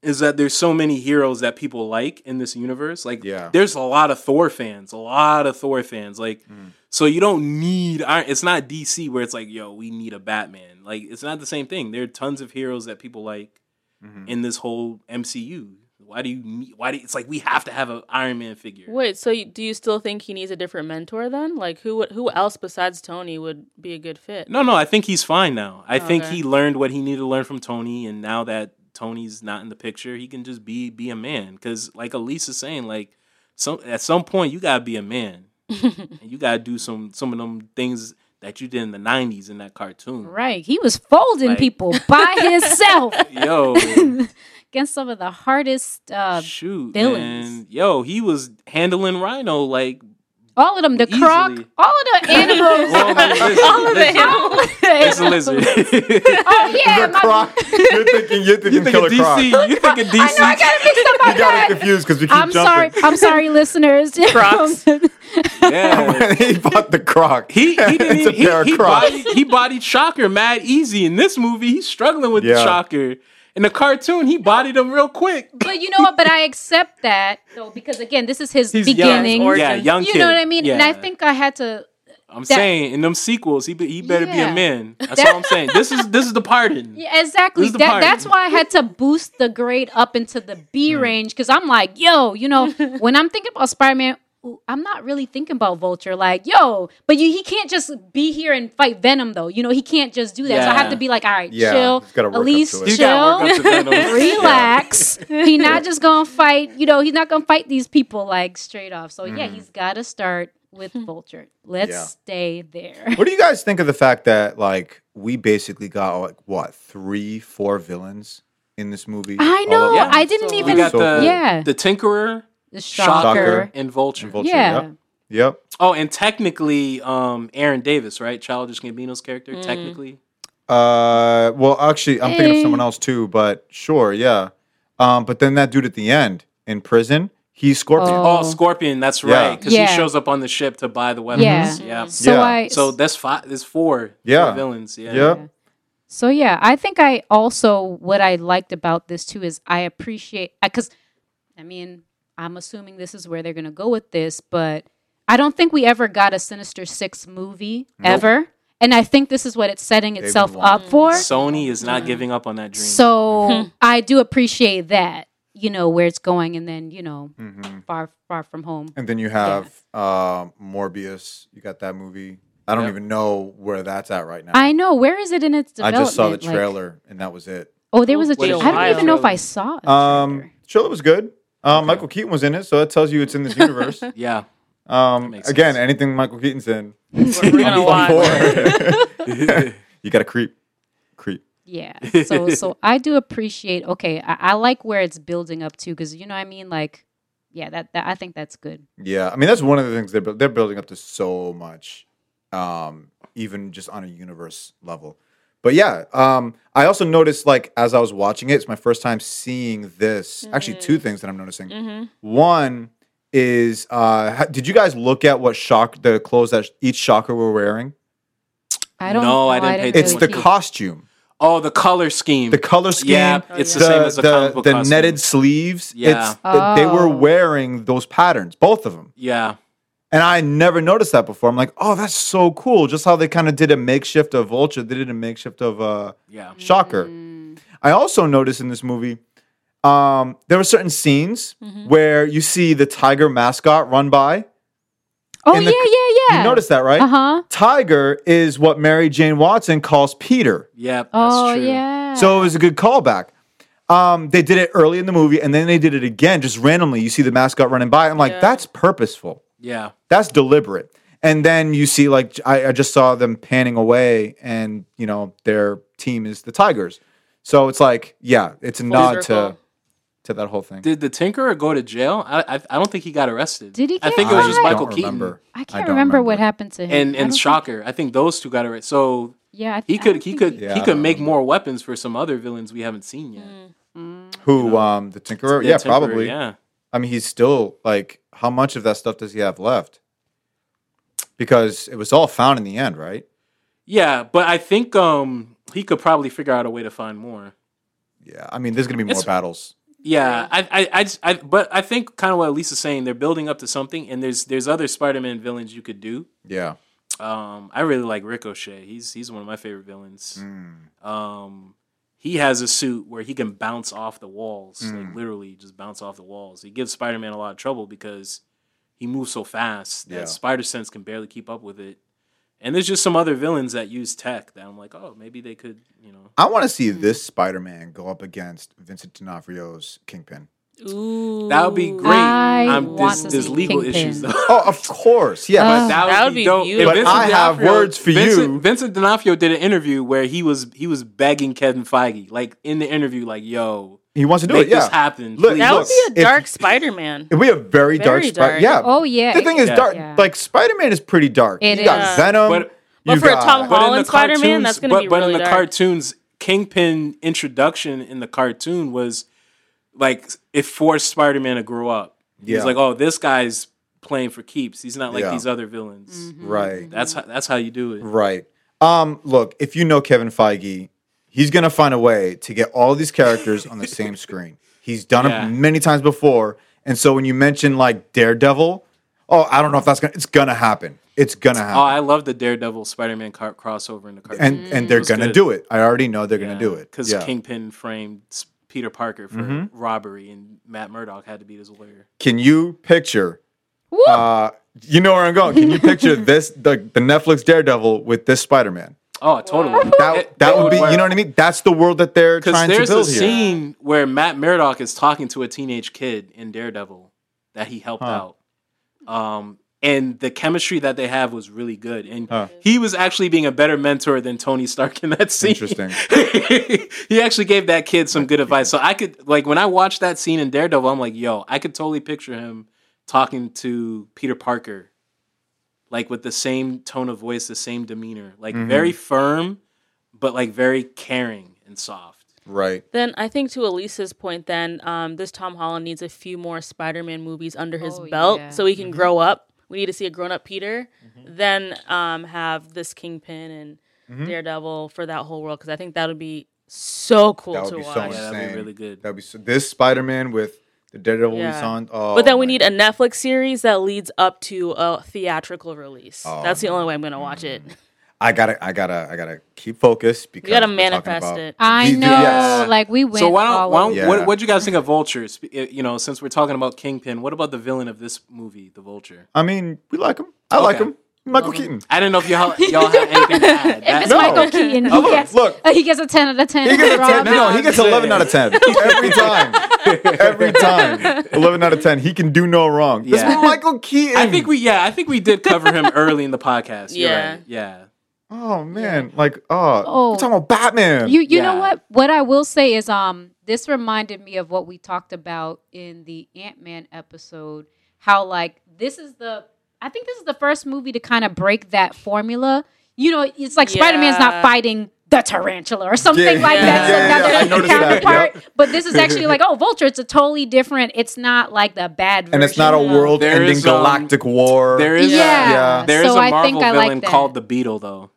is that there's so many heroes that people like in this universe. Like, Yeah. there's a lot of Thor fans, a lot of Thor fans. Like, mm. so you don't need. Iron- It's not DC where it's like, yo, we need a Batman. Like, it's not the same thing. There are tons of heroes that people like mm-hmm. in this whole MCU. Why do you need? Why do it's like we have to have an Iron Man figure? Wait, so you, do you still think he needs a different mentor then? Like who would- who else besides Tony would be a good fit? No, no, I think he's fine now. I oh, think he learned what he needed to learn from Tony, and now that Tony's not in the picture, he can just be be a man. Because, like Elise is saying, like some at some point you gotta be a man, and you gotta do some some of them things that you did in the '90s in that cartoon. Right. He was folding Like- people by himself Yo, against some of the hardest uh shoot, villains. man. Yo, he was handling Rhino like. all of them, the Easily. croc, all of the animals. Well, listen, All of the animals. It's a lizard. Oh yeah, The my, Croc. You're thinking, you're thinking you think Killer of Croc. DC? You think of DC? I know I got it mixed up. You My got it bad. confused because we keep I'm sorry. I'm sorry, listeners. Crocs. Yeah. he bought the Croc. He he didn't It's a even, he, pair of he, Crocs. bodied, he bodied Shocker mad easy in this movie. He's struggling with Yeah. Shocker. In the cartoon, he bodied him real quick. but you know what? But I accept that though because again, this is his He's beginning. young, yeah, young you kid. know what I mean? Yeah. And I think I had to. I'm saying in them sequels, he be, he better be a man. That's what I'm saying. This is this is the pardon. Yeah, exactly. This is the That, part. that's why I had to boost the grade up into the B mm. range because I'm like, yo, you know, when I'm thinking about Spider Man, I'm not really thinking about Vulture. Like, yo, but you, he can't just be here and fight Venom though. You know, he can't just do that. So I have to be like, all right, Yeah, chill, he's gotta work up Elise. He's gotta work up to chill, Venom. relax. He's not just gonna fight. You know, he's not gonna fight these people like straight off. So yeah, mm-hmm. he's got to start with Vulture. Let's Yeah. stay there. What do you guys think of the fact that like we basically got like what three, four villains in this movie? I know. of them? I didn't So- even. We got So the cool. Yeah. the Tinkerer, the Shocker, shocker. and Vulture. Vulture, Yeah. Yep. Yep. Oh, and technically, um, Aaron Davis, right? Childish Gambino's character. Technically, Uh, well, actually, I'm thinking of Eh. someone else too, but sure, yeah. Um, but then that dude at the end in prison, he's Scorpion. Oh. oh, Scorpion. That's Yeah. right, because Yeah. he shows up on the ship to buy the weapons. Yeah. yeah. So Yeah. I So that's five. There's four. Yeah. four villains. Yeah. Yep. So yeah, I think I also what I liked about this too is I appreciate because I mean I'm assuming this is where they're gonna go with this, but I don't think we ever got a Sinister Six movie ever, and I think this is what it's setting itself up for. Sony is not giving up on that dream. So I do appreciate that, you know, where it's going, and then you know, Mm-hmm. far far from home. And then you have uh, Morbius. You got that movie. I don't Yep. even know where that's at right now. I know where is it in its development? I just saw the Like- trailer, and that was it. oh, there was a trailer. I don't even know if I Trailer. saw it. Um, trailer was good. Um, Michael Keaton was in it, so that tells you it's in this universe. yeah. Um, again, sense. anything Michael Keaton's in, We're, we're gonna watch. you got to creep, creep. Yeah. So so I do appreciate. Okay, I, I like where it's building up to because you know what I mean. Like, yeah, that, that I think that's good. Yeah, I mean that's one of the things they're they're building up to so much, um, even just on a universe level. But yeah, um, I also noticed like as I was watching it, it's my first time seeing this. Actually, two things that I'm noticing. Mm-hmm. One is, uh, ha- did you guys look at what shock the clothes that each shocker were wearing? I don't. No, know. I didn't pay It's the attention. costume, Oh, the color scheme. the color scheme. Yeah, Oh, it's yeah. the same as the, comic book the netted sleeves. Yeah. it's, th- they were Oh. wearing those patterns, both of them. Yeah. And I never noticed that before. I'm like, oh, that's so cool. Just how they kind of did a makeshift of Vulture, they did a makeshift of uh, Yeah. Shocker. Mm. I also noticed in this movie, um, there were certain scenes Mm-hmm. where you see the tiger mascot run by. Oh in yeah, yeah, yeah. You noticed that, right? Uh huh. Tiger is what Mary Jane Watson calls Peter. Yep. That's Oh true. yeah. So it was a good callback. Um, they did it early in the movie, and then they did it again, just randomly. You see the mascot running by. I'm like, Yeah. that's purposeful. Yeah. That's deliberate. And then you see, like, I, I just saw them panning away, and you know their team is the Tigers. So it's like, yeah, it's a nod to circle. to that whole thing. Did the Tinkerer go to jail? I, I I don't think he got arrested. Did he I get think it was just caught? Michael don't Keaton remember. I can't don't remember, what happened to him. and I and don't think- Shocker. I think those two got arrested. So yeah, I, he I could don't he think could Yeah, he I could make remember. more weapons for some other villains we haven't seen yet. Who, um, the Tinkerer? Yeah, Tinkerer, probably. Yeah. I mean, he's still like, how much of that stuff does he have left? Because it was all found in the end, right? Yeah, but I think um he could probably figure out a way to find more. Yeah, I mean, there's gonna be more It's- battles. Yeah, I, I, I, just- I, but I think kind of what Lisa's saying. They're building up to something, and there's there's other Spider-Man villains you could do. Yeah. Um, I really like Ricochet. He's he's one of my favorite villains. Mm. Um, he has a suit where he can bounce off the walls, Mm. like literally just bounce off the walls. He gives Spider-Man a lot of trouble because he moves so fast that Yeah. Spider Sense can barely keep up with it. And there's just some other villains that use tech that I'm like, oh, maybe they could, you know. I want to see this Spider-Man go up against Vincent D'Onofrio's Kingpin. Ooh, That would be great. I Um, want there's, to there's see legal Kingpin. issues though. Oh, of course. Yeah. Uh, but that, That would would be be dope. If beautiful. Vincent But I have D'Onofrio- words for Vincent, you. Vincent D'Onofrio did an interview where he was he was begging Kevin Feige, like in the interview, like, "Yo, he wants to do make it. Yeah. this happen." Look, that would be a dark Spider-Man. It'd be a very, dark Very Spider. dark. Yeah. Oh yeah. The thing is, Yeah. dark. Yeah. Like Spider-Man is pretty dark. It you got. Venom. But- But you for got- Tom in Holland the Spider-Man, that's gonna but, be but in the dark. cartoons, Kingpin introduction in the cartoon was like it forced Spider-Man to grow up. Yeah. He's like, "Oh, this guy's playing for keeps. He's not like Yeah. these other villains." Mm-hmm. right. That's how, that's how you do it. Right. Um, look, if you know Kevin Feige, he's gonna find a way to get all these characters on the same screen. He's done Yeah. it many times before, and so when you mention like Daredevil, oh, I don't know if that's gonna. It's gonna happen. It's gonna happen. Oh, I love the Daredevil Spider-Man car- crossover in the cartoon. and and they're gonna good. do it. I already know they're gonna do it because Yeah. Kingpin framed S- Peter Parker for Mm-hmm. robbery, and Matt Murdock had to be his lawyer. Can you picture? Uh, you know where I'm going. Can you picture this the the Netflix Daredevil with this Spider Man? Oh, totally. That It- that it would be. work. You know what I mean? That's the world that they're trying to build here. there's a scene where Matt Murdock is talking to a teenage kid in Daredevil that he helped Huh. out. Um, and the chemistry that they have was really good. And Huh. he was actually being a better mentor than Tony Stark in that scene. Interesting. he actually gave that kid some good advice. So I could, like, when I watched that scene in Daredevil, I'm like, yo, I could totally picture him talking to Peter Parker, like with the same tone of voice, the same demeanor, like Mm-hmm. very firm, but like very caring and soft. Right. Then I think to Elisa's point, then um, this Tom Holland needs a few more Spider-Man movies under his Oh, belt yeah. so he can Mm-hmm. grow up. We need to see a grown-up Peter. Then um, have this Kingpin and Mm-hmm. Daredevil for that whole world because I think that would be so cool That would to be so watch. Yeah, that'd be really good. That'd be so, this Spider Man with the Daredevil Yeah. we saw. on- Oh, but then we my need a Netflix series that leads up to a theatrical release. Oh, That's the only way I'm gonna watch it. I gotta, I gotta, I gotta keep focused because you gotta manifest it. I know. yes. Like we went. So why don't, all why don't. Yeah. what what you guys think of Vultures? Uh, You know, since we're talking about Kingpin, what about the villain of this movie, the Vulture? I mean, we like him. I like him. Michael Keaton. I didn't know if y'all y'all had anything to add. If it's No. Michael Keaton, he Oh, look, gets look. uh, he gets a ten out of ten. He gets a 10. No, no, he gets 11 out of 10 every time. Every time. 11 out of 10. He can do no wrong. This is Michael Keaton. I think we yeah, I think we did cover him early in the podcast. You're Yeah. right. yeah. Oh man, like oh, Oh. we're talking about Batman. You you know what? What I will say is um this reminded me of what we talked about in the Ant-Man episode how like this is the I think this is the first movie to kind of break that formula. You know, it's like Spider-Man's Yeah. not fighting the tarantula or something Yeah, like yeah, that. Yeah, now yeah, they're that, counterpart. But this is actually like, oh, Vulture, it's a totally different. It's not like the bad version. and it's not a world-ending There is, um, galactic war. There is Yeah. Yeah. there is So a I Marvel think I like villain that. called the Beetle though,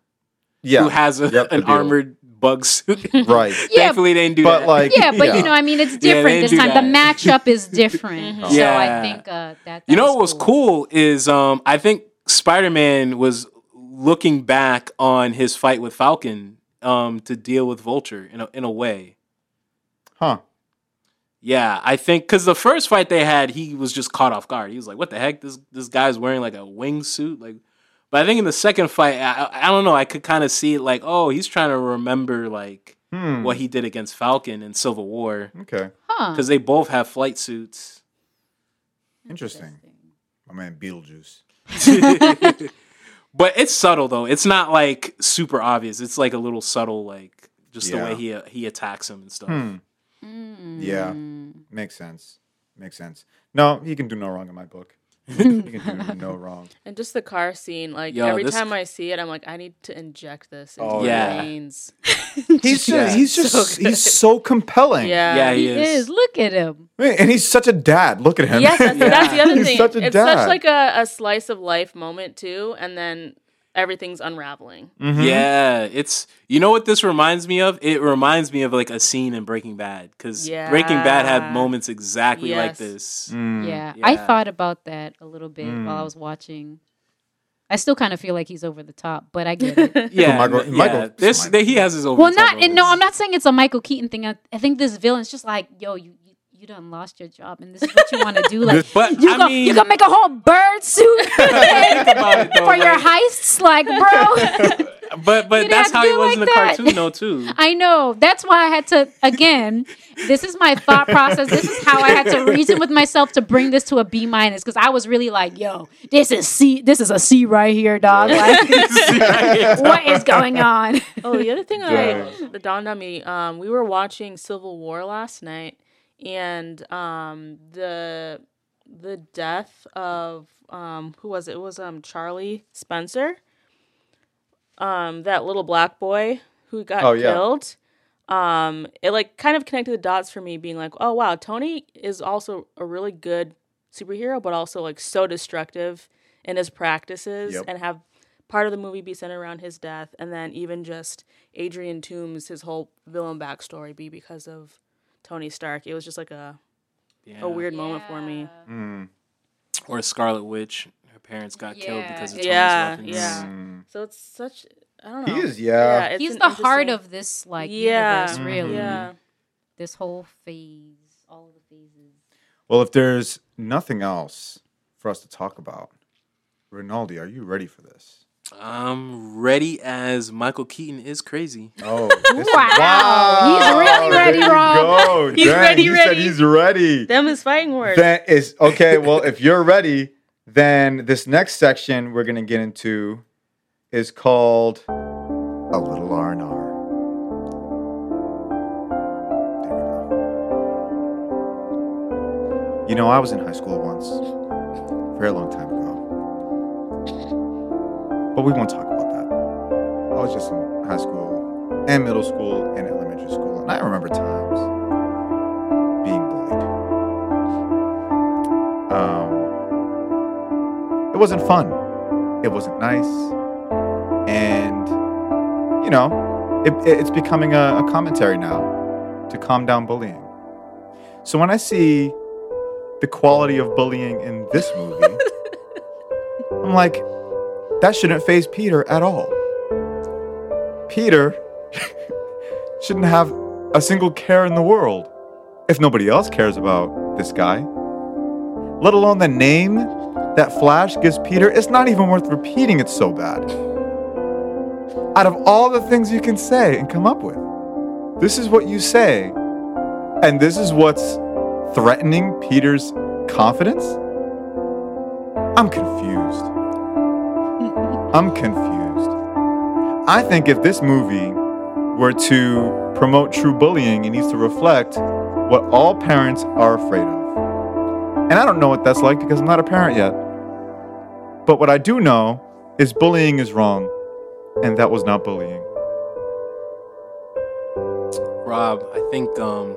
yeah, who has a, Yep, an armored bug suit. right. Yeah, Thankfully, they didn't do But that. like, yeah, but you know, I mean, it's different didn't this do time. The matchup is different. So Yeah. I think uh, that. You know what was cool is um I think Spider Man was looking back on his fight with Falcon um to deal with Vulture in a in a way. huh? Yeah, I think because the first fight they had, he was just caught off guard. He was like, "What the heck? This this guy's wearing like a wingsuit." Like, but I think in the second fight, I, I I don't know. I could kind of see it like, oh, he's trying to remember like Hmm. what he did against Falcon in Civil War Okay, Huh. because they both have flight suits. interesting. My man Beetlejuice. but it's subtle though. It's not like super obvious. It's like a little subtle, like just the way he he attacks him and stuff. Hmm. Mm. Yeah, makes sense. Makes sense. No, he can do no wrong in my book. he can do no wrong. And just the car scene, like Yo, every this- time I see it, I'm like, I need to inject this into Oh, my yeah. veins. He's Yeah. just, he's just So good. he's so compelling. Yeah. Yeah, he He is. is. Look at him. Man, and he's such a dad. Look at him. Yes, that's, that's the other He's thing. such a it's dad. such like a, a slice of life moment too, and then everything's unraveling. Mhm. Yeah, it's you know what this reminds me of? It reminds me of like a scene in Breaking Bad because Breaking Bad had moments exactly like this. Mm. Yeah, I thought about that a little bit while I Mm. was watching. I still kind of feel like he's over the top, but I get it. Yeah, Michael- yeah. Michael- this Michael. he has his over. well, not and no. I'm not saying it's a Michael Keaton thing. I, I think this villain's just like, yo, you you, you done lost your job, and this is what you want to do. Like, But you I go, mean, you gonna make a whole bird suit about though, for your like- heists, like, bro. but but that's how it was like in the that. cartoon though too. I know. That's why I had to again. This is my thought process. This is how I had to reason with myself to bring this to a B minus because I was really like, "Yo, this is C. This is a C right here, dog. Like, what is going on?" Oh, the other thing Yeah. I, that dawned on me, um, we were watching Civil War last night, and um, the the death of um, who was it? It was um Charlie Spencer, um, that little black boy who got Oh, yeah. killed. Um, it like kind of connected the dots for me, being like, oh wow, Tony is also a really good superhero, but also like so destructive in his practices, Yep. and have part of the movie be centered around his death, and then even just Adrian Toomes, his whole villain backstory be because of Tony Stark. It was just like a, Yeah. a weird moment for me. Mm. Or Scarlet Witch. Her parents got killed because of Tony's Yeah, weapons. yeah. Mm. So it's such I don't know. He is, yeah. it's He's the heart of this like yeah, universe, really. Yeah. This whole phase, all of the phases. Well, if there's nothing else for us to talk about, Rinaldi, are you ready for this? I'm ready as Michael Keaton is crazy. Oh, this Wow. He's really ready, Rob. go. He's Dang, ready, he ready. said he's ready. Them is fighting words. That is okay. Well, if you're ready, then this next section we're gonna get into is called a little R and R. There we go. You know, I was in high school once, a very long time ago, but we won't talk about that. I was just in high school and middle school and elementary school, and I remember times being bullied. Um, it wasn't fun. It wasn't nice. And, you know, it, it's becoming a, a commentary now to calm down bullying. So when I see the quality of bullying in this movie, I'm like, that shouldn't phase Peter at all. Peter shouldn't have a single care in the world if nobody else cares about this guy let alone the name that Flash gives Peter, it's not even worth repeating. It's so bad. Out of all the things you can say and come up with, this is what you say, and this is what's threatening Peter's confidence? I'm confused. I'm confused. I think if this movie were to promote true bullying, it needs to reflect what all parents are afraid of. And I don't know what that's like because I'm not a parent yet. But what I do know is bullying is wrong, and that was not bullying. Rob, I think um,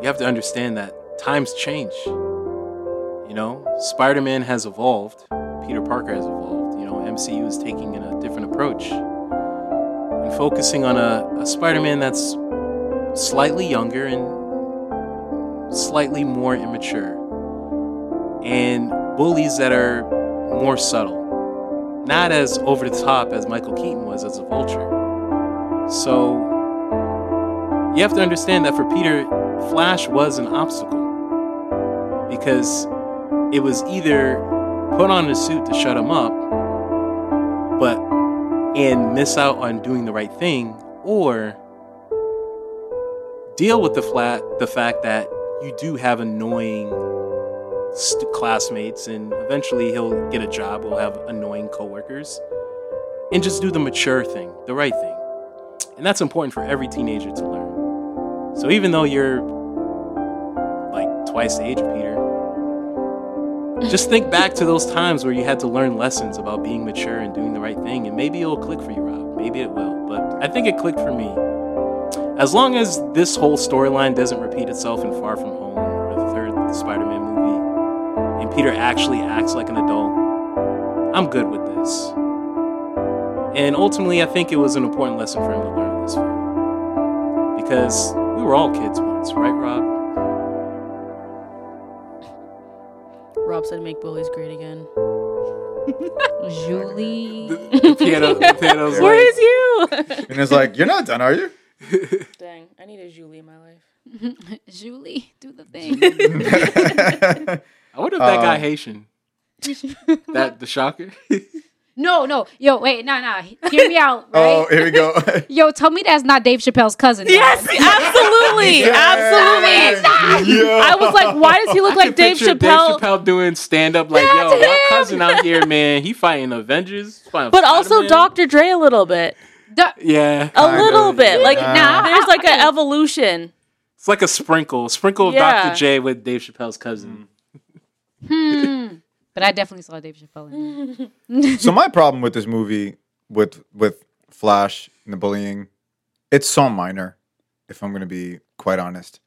you have to understand that times change. You know, Spider Man has evolved, Peter Parker has evolved. You know, MCU is taking in a different approach and focusing on a, a Spider Man that's slightly younger and slightly more immature, and bullies that are more subtle, not as over the top as Michael Keaton was as a vulture. So you have to understand that for Peter, Flash was an obstacle because it was either put on a suit to shut him up, but and miss out on doing the right thing, or deal with the flat the fact that you do have annoying st- classmates, and eventually he'll get a job. He'll have annoying coworkers, and just do the mature thing, the right thing. And that's important for every teenager to learn. So even though you're like twice the age of Peter, just think back to those times where you had to learn lessons about being mature and doing the right thing, and maybe it'll click for you, Rob. Maybe it will. But I think it clicked for me. As long as this whole storyline doesn't repeat itself in Far From Home or the third Spider Man movie, and Peter actually acts like an adult, I'm good with this. And ultimately, I think it was an important lesson for him to learn this film. Because we were all kids once, right, Rob? Said, "Make bullies great again." Julie. The piano, the piano's Where like, is you? And it's like, you're not done, are you? Dang, I need a Julie in my life. Julie, do the thing. I wonder if that guy Um, Haitian. that the shocker. No, no. Yo, wait, no, no. Hear me out, right? oh, here we go. Yo, tell me that's not Dave Chappelle's cousin. Yes, absolutely, absolutely. Yeah. I was like, why does he look I like can Dave picture Chappelle? Dave Chappelle doing stand up like, That's yo, my cousin out here, man. He fighting Avengers, fighting But also Spider-Man. Dr. Dre a little bit, Duh. Yeah, a little of, bit. Like yeah. Nah. there's like an evolution. it's like a sprinkle, sprinkle of Yeah. Dr. J with Dave Chappelle's cousin. Hmm. But I definitely saw Dave Chappelle in it. so my problem with this movie, with with Flash and the bullying, it's so minor. If I'm going to be quite honest,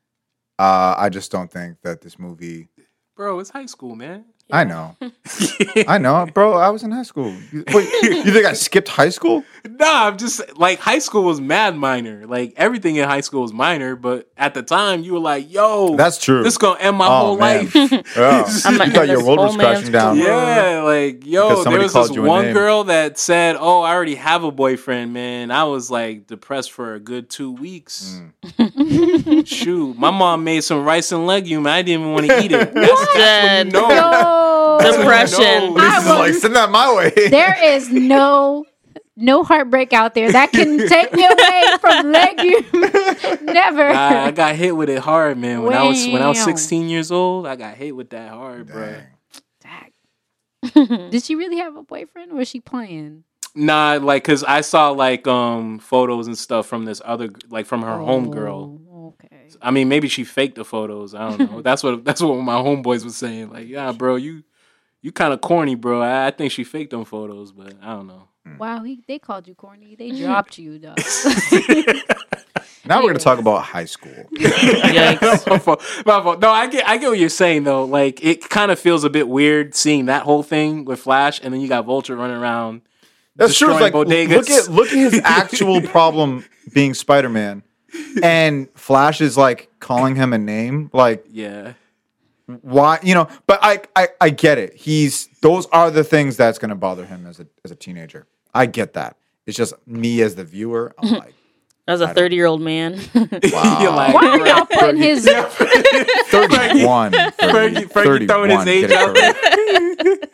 uh, I just don't think that this movie. Bro, it's high school, man. I know, I know, bro. I was in high school. You- Wait, you think I skipped high school? Nah, I'm just like high school was mad minor. Like everything in high school was minor, but at the time you were like, "Yo, That's true. This gonna end my Oh, whole man. life." Yeah. I'm you gonna thought end your this world was crashing down. career. Yeah, like yo, there was this one name. girl that said, "Oh, I already have a boyfriend." Man, I was like depressed for a good two weeks. Mm. Shoot, my mom made some rice and legume. I didn't even want to eat it. That's, that's when you know. Yo, That's when you Depression. know. This is like send that my way. there is no no heartbreak out there that can take me away from legume. Never. I, I got hit with it hard, man. When I was when I was 16 years old, I got hit with that hard, bro. Did she really have a boyfriend or was she playing? Nah, like cause I saw like um photos and stuff from this other like from her homegirl. Oh, Okay. I mean, maybe she faked the photos. I don't know. that's what that's what my homeboys was saying. Like, yeah, bro, you you kind of corny, bro. I, I think she faked them photos, but I don't know. Hmm. Wow, he, they called you corny. They dropped you, though. Now we're gonna talk about high school. Yikes. My fault. My fault. No, I get I get what you're saying though. Like, it kind of feels a bit weird seeing that whole thing with Flash, and then you got Vulture running around. That's true. It's like bodegas. look at look at his actual problem being Spider Man, and Flash is like calling him a name. Like Yeah. Why? You know. But I I, I get it. He's those are the things that's gonna bother him as a as a teenager. I get that. It's just me as the viewer. I'm mm-hmm. like, As a 30 year old man. wow. Like, Why are y'all putting his? 31. Fergie- Fergie throwing his age out correct.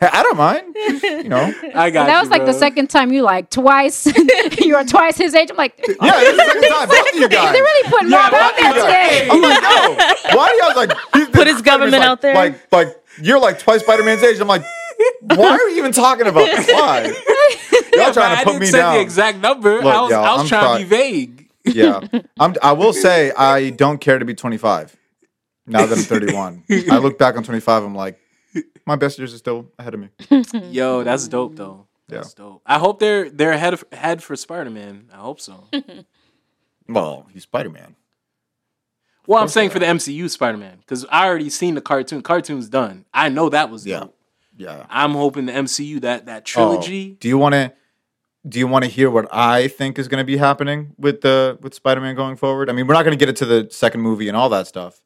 I don't mind. You know. I got that you, was like bro. the second time you like twice. you are twice his age. I'm like, Yeah, this is the second time. Both of you guys. they're really putting Yeah, Rob out there of you today. I'm like, no. Why do y'all like he's- Put his government like, out there? Like, like you're like twice Spider Man's age. I'm like, why are we even talking about this? Why? Y'all Yeah, trying to put didn't me say down? the exact number. Look, I was, I was trying to be vague. Yeah, I'm, I will say I don't care to be 25. Now that I'm 31, I look back on 25. I'm like, my best years are still ahead of me. Yo, that's dope though. Yeah. Dope. I hope they're they're ahead of, head for Spider Man. I hope so. Well, he's Spider Man. Well, I'm saying for the MCU Spider Man because I already seen the cartoon. Cartoon's done. I know that was Yeah. dope. Yeah. I'm hoping the MCU that that Oh, trilogy. do you want to? Do you want to hear what I think is going to be happening with the with Spider Man going forward? I mean, we're not going to get it to the second movie and all that stuff.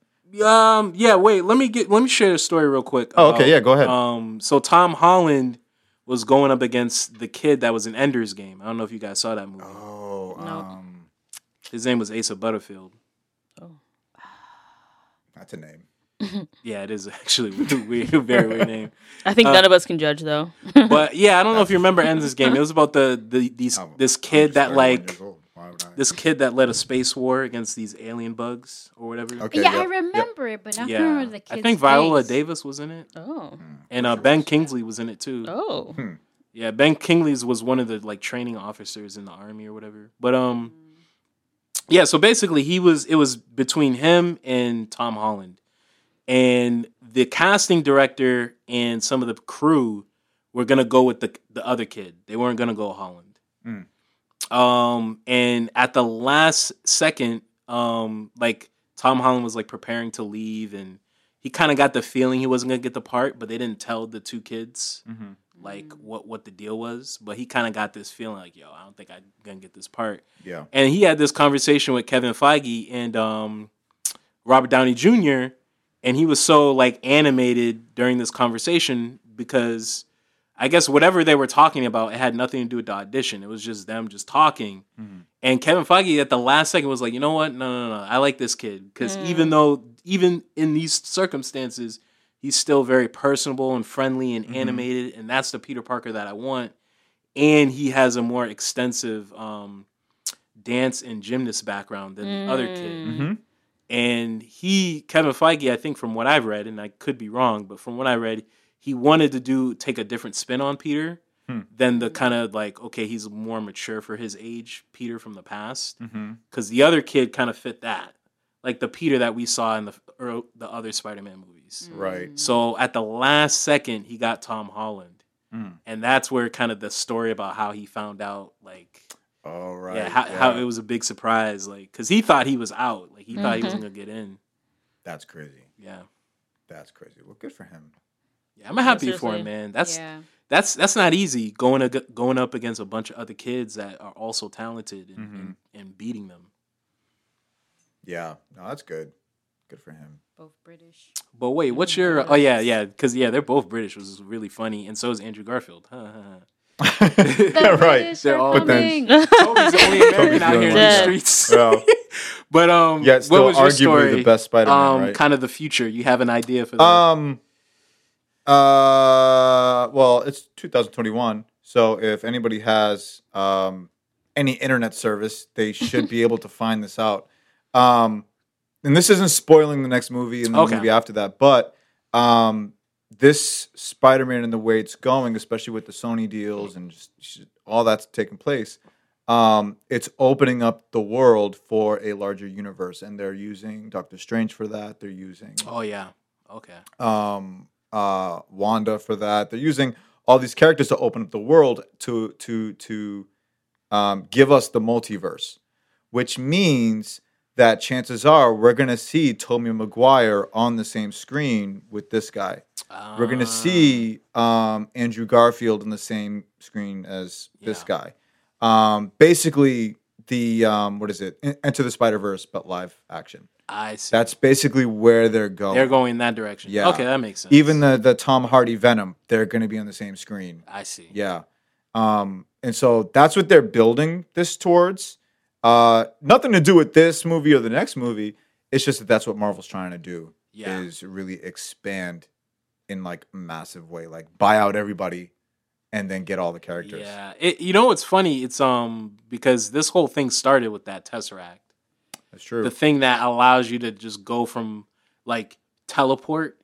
Um. Yeah. Wait. Let me get. Let me share the story real quick. Oh, okay, about, yeah, go ahead. Um. So Tom Holland was going up against the kid that was in Ender's Game. I don't know if you guys saw that movie. Oh, No. um, His name was Asa Butterfield. Oh. That's a name. Yeah, it is actually a weird, very weird name. I think Uh, none of us can judge, though. But yeah, I don't know if you remember ends this Game. It was about the the these Oh, this I'm kid that like years old. Why would I? this kid that led a space war against these alien bugs or whatever. Okay, yeah, yep, I yep. remember it, but I Yeah, don't remember the kid's I think Viola face. Davis was in it, Oh. and uh, Ben Kingsley was in it too. Oh. Hmm. Yeah, Ben Kingsley's was one of the like training officers in the army or whatever. But um, yeah. So basically, he was. It was between him and Tom Holland, and the casting director and some of the crew were gonna go with the the other kid. They weren't gonna go Holland. Mm. Um, and at the last second, um, like Tom Holland was like preparing to leave, and he kind of got the feeling he wasn't gonna get the part, but they didn't tell the two kids Mhm. like what what the deal was. But he kind of got this feeling like, yo, I don't think I'm gonna get this part. Yeah. And he had this conversation with Kevin Feige and um, Robert Downey Jr. And he was so like animated during this conversation because I guess whatever they were talking about, it had nothing to do with the audition. It was just them just talking. Mhm. And Kevin Feige at the last second was like, you know what? No, no, no. I like this kid because even though even in these circumstances, he's still very personable and friendly and Mhm. animated, and that's the Peter Parker that I want. And he has a more extensive um, dance and gymnast background than the other kid. Mm. Mm-hmm. And he, Kevin Feige, I think from what I've read, and I could be wrong, but from what I read, he wanted to do take a different spin on Peter Hmm. than the kind of like okay, he's more mature for his age, Peter from the past Mm-hmm. because the other kid kind of fit that, like the Peter that we saw in the or the other Spider-Man movies. Right. So at the last second, he got Tom Holland, Mm. and that's where kind of the story about how he found out, like, All right. yeah, how, how it was a big surprise, like, because he thought he was out, like he thought he wasn't gonna get in. That's crazy. Yeah, That's crazy. Well, good for him. yeah, I'm happy for him, man. That's yeah. that's that's not easy going ag- going up against a bunch of other kids that are also talented and, Mhm. and, and beating them. Yeah. No, that's good. Good for him. Both British. But wait, what's your? Oh yeah, yeah, because yeah, they're both British, which is really funny, and so is Andrew Garfield. The right. They're all- But then- coming. Toby's the only American out the here in only the streets. Well, but um, yet what still was your arguably story? the best Spider-Man, um, right? kind of the future. You have an idea for that? Um. Uh. Well, it's 2021, so if anybody has um any internet service, they should be able to find this out. Um, and this isn't spoiling the next movie and the Okay. movie after that, but um, this Spider-Man and the way it's going, especially with the Sony deals and just, all that's taking place. Um, it's opening up the world for a larger universe, and they're using Doctor Strange for that. They're using oh yeah, okay. um, uh, Wanda for that. They're using all these characters to open up the world to to to um, give us the multiverse, which means that chances are we're gonna see Tobey Maguire on the same screen with this guy. We're gonna Ah, see um, Andrew Garfield on the same screen as this guy. Um, basically, the um, what is it? En- Enter the Spider Verse, but live action. I see. That's basically where they're going. They're going in that direction. Yeah. Okay, that makes sense. Even the the Tom Hardy Venom, they're going to be on the same screen. I see. Yeah. Um, and so that's what they're building this towards. Uh, nothing to do with this movie or the next movie. It's just that that's what Marvel's trying to do. Yeah. Is really expand in like massive way, like buy out everybody, and then get all the characters. Yeah. It, you know what's funny? It's um because this whole thing started with that Tesseract. That's true. the thing that allows you to just go from like teleport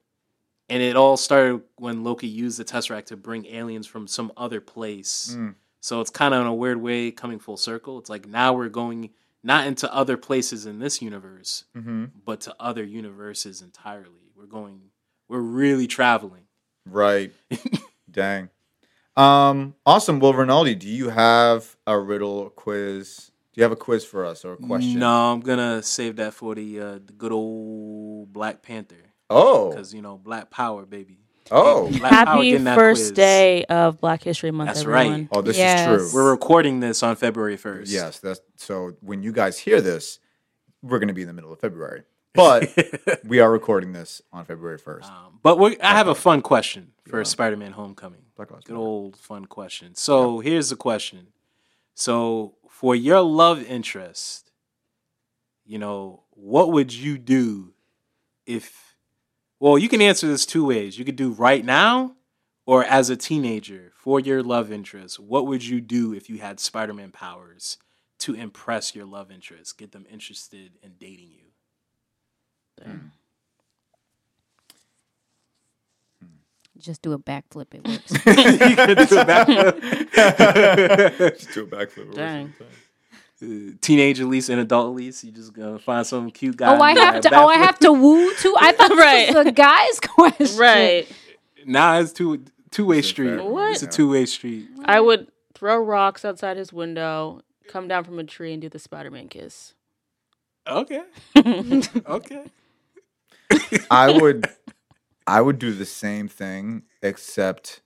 and it all started when Loki used the Tesseract to bring aliens from some other place. Mm. So it's kind of in a weird way coming full circle. It's like now we're going not into other places in this universe, hmm but to other universes entirely. We're going we're really traveling. Right. Dang. Um, awesome. Well, Rinaldi, do you have a riddle quiz? Do you have a quiz for us or a question? No, I'm gonna save that for the uh, the good old Black Panther Oh. because you know Black Power, baby. Oh. Black Happy getting that first quiz. day of Black History Month, That's right. everyone. Oh, this Yes. is true. We're recording this on February 1st. yes, that's so when you guys hear this, we're going to be in the middle of February. But we are recording this on February 1st. um, but we I have a fun question for Spider-Man: Homecoming. Black Lives Good Matter. old fun question. So here's the question. So for your love interest, you know, what would you do if? Well, you can answer this two ways. You could do right now, or as a teenager for your love interest. What would you do if you had Spider-Man powers to impress your love interest, get them interested in dating you? Hmm. Hmm. Just do a backflip. It works. you could do that. Just do a backflip. Dang. Teenage Elise and adult Elise. You just gonna find some cute guy. oh, I have to. Oh, I have to woo too. I thought Right. this was a guy's question. Right. Nah, it's two two way street. fair one, It's a two way street. I would throw rocks outside his window, come down from a tree, and do the Spider Man kiss. Okay. okay. I would I would do the same thing except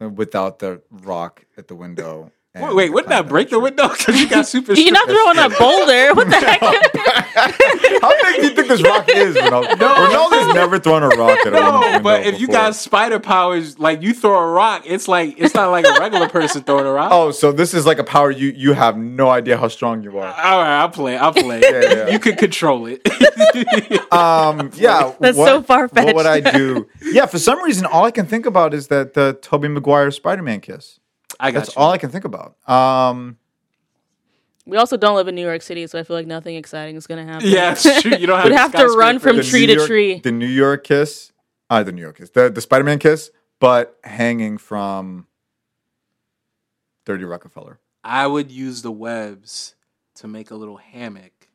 without the rock at the window. And Wait, wait wouldn't that break the window? Because you got super. You're not throwing a boulder. What the heck? How big do you think this rock is, Ronaldo? No. Ronaldo's never thrown a rock at a No, but if you got spider powers, like you throw a rock, it's like it's not like a regular person throwing a rock. Oh, so this is like a power you you have no idea how strong you are. All right, I'll play. I'll play. yeah. You can control it. Um, yeah, That's what- so far-fetched. What would I do? Yeah, for some reason, all I can think about is that the Tobey Maguire Spider-Man kiss. I got That's you. all I can think about. Um, we also don't live in New York City, so I feel like nothing exciting is gonna happen. yeah, it's true. You don't have. We'd have to run from tree New to York- tree. The New York kiss, uh, the New York kiss, the the Spider-Man kiss, but hanging from Dirty Rockefeller. I would use the webs to make a little hammock,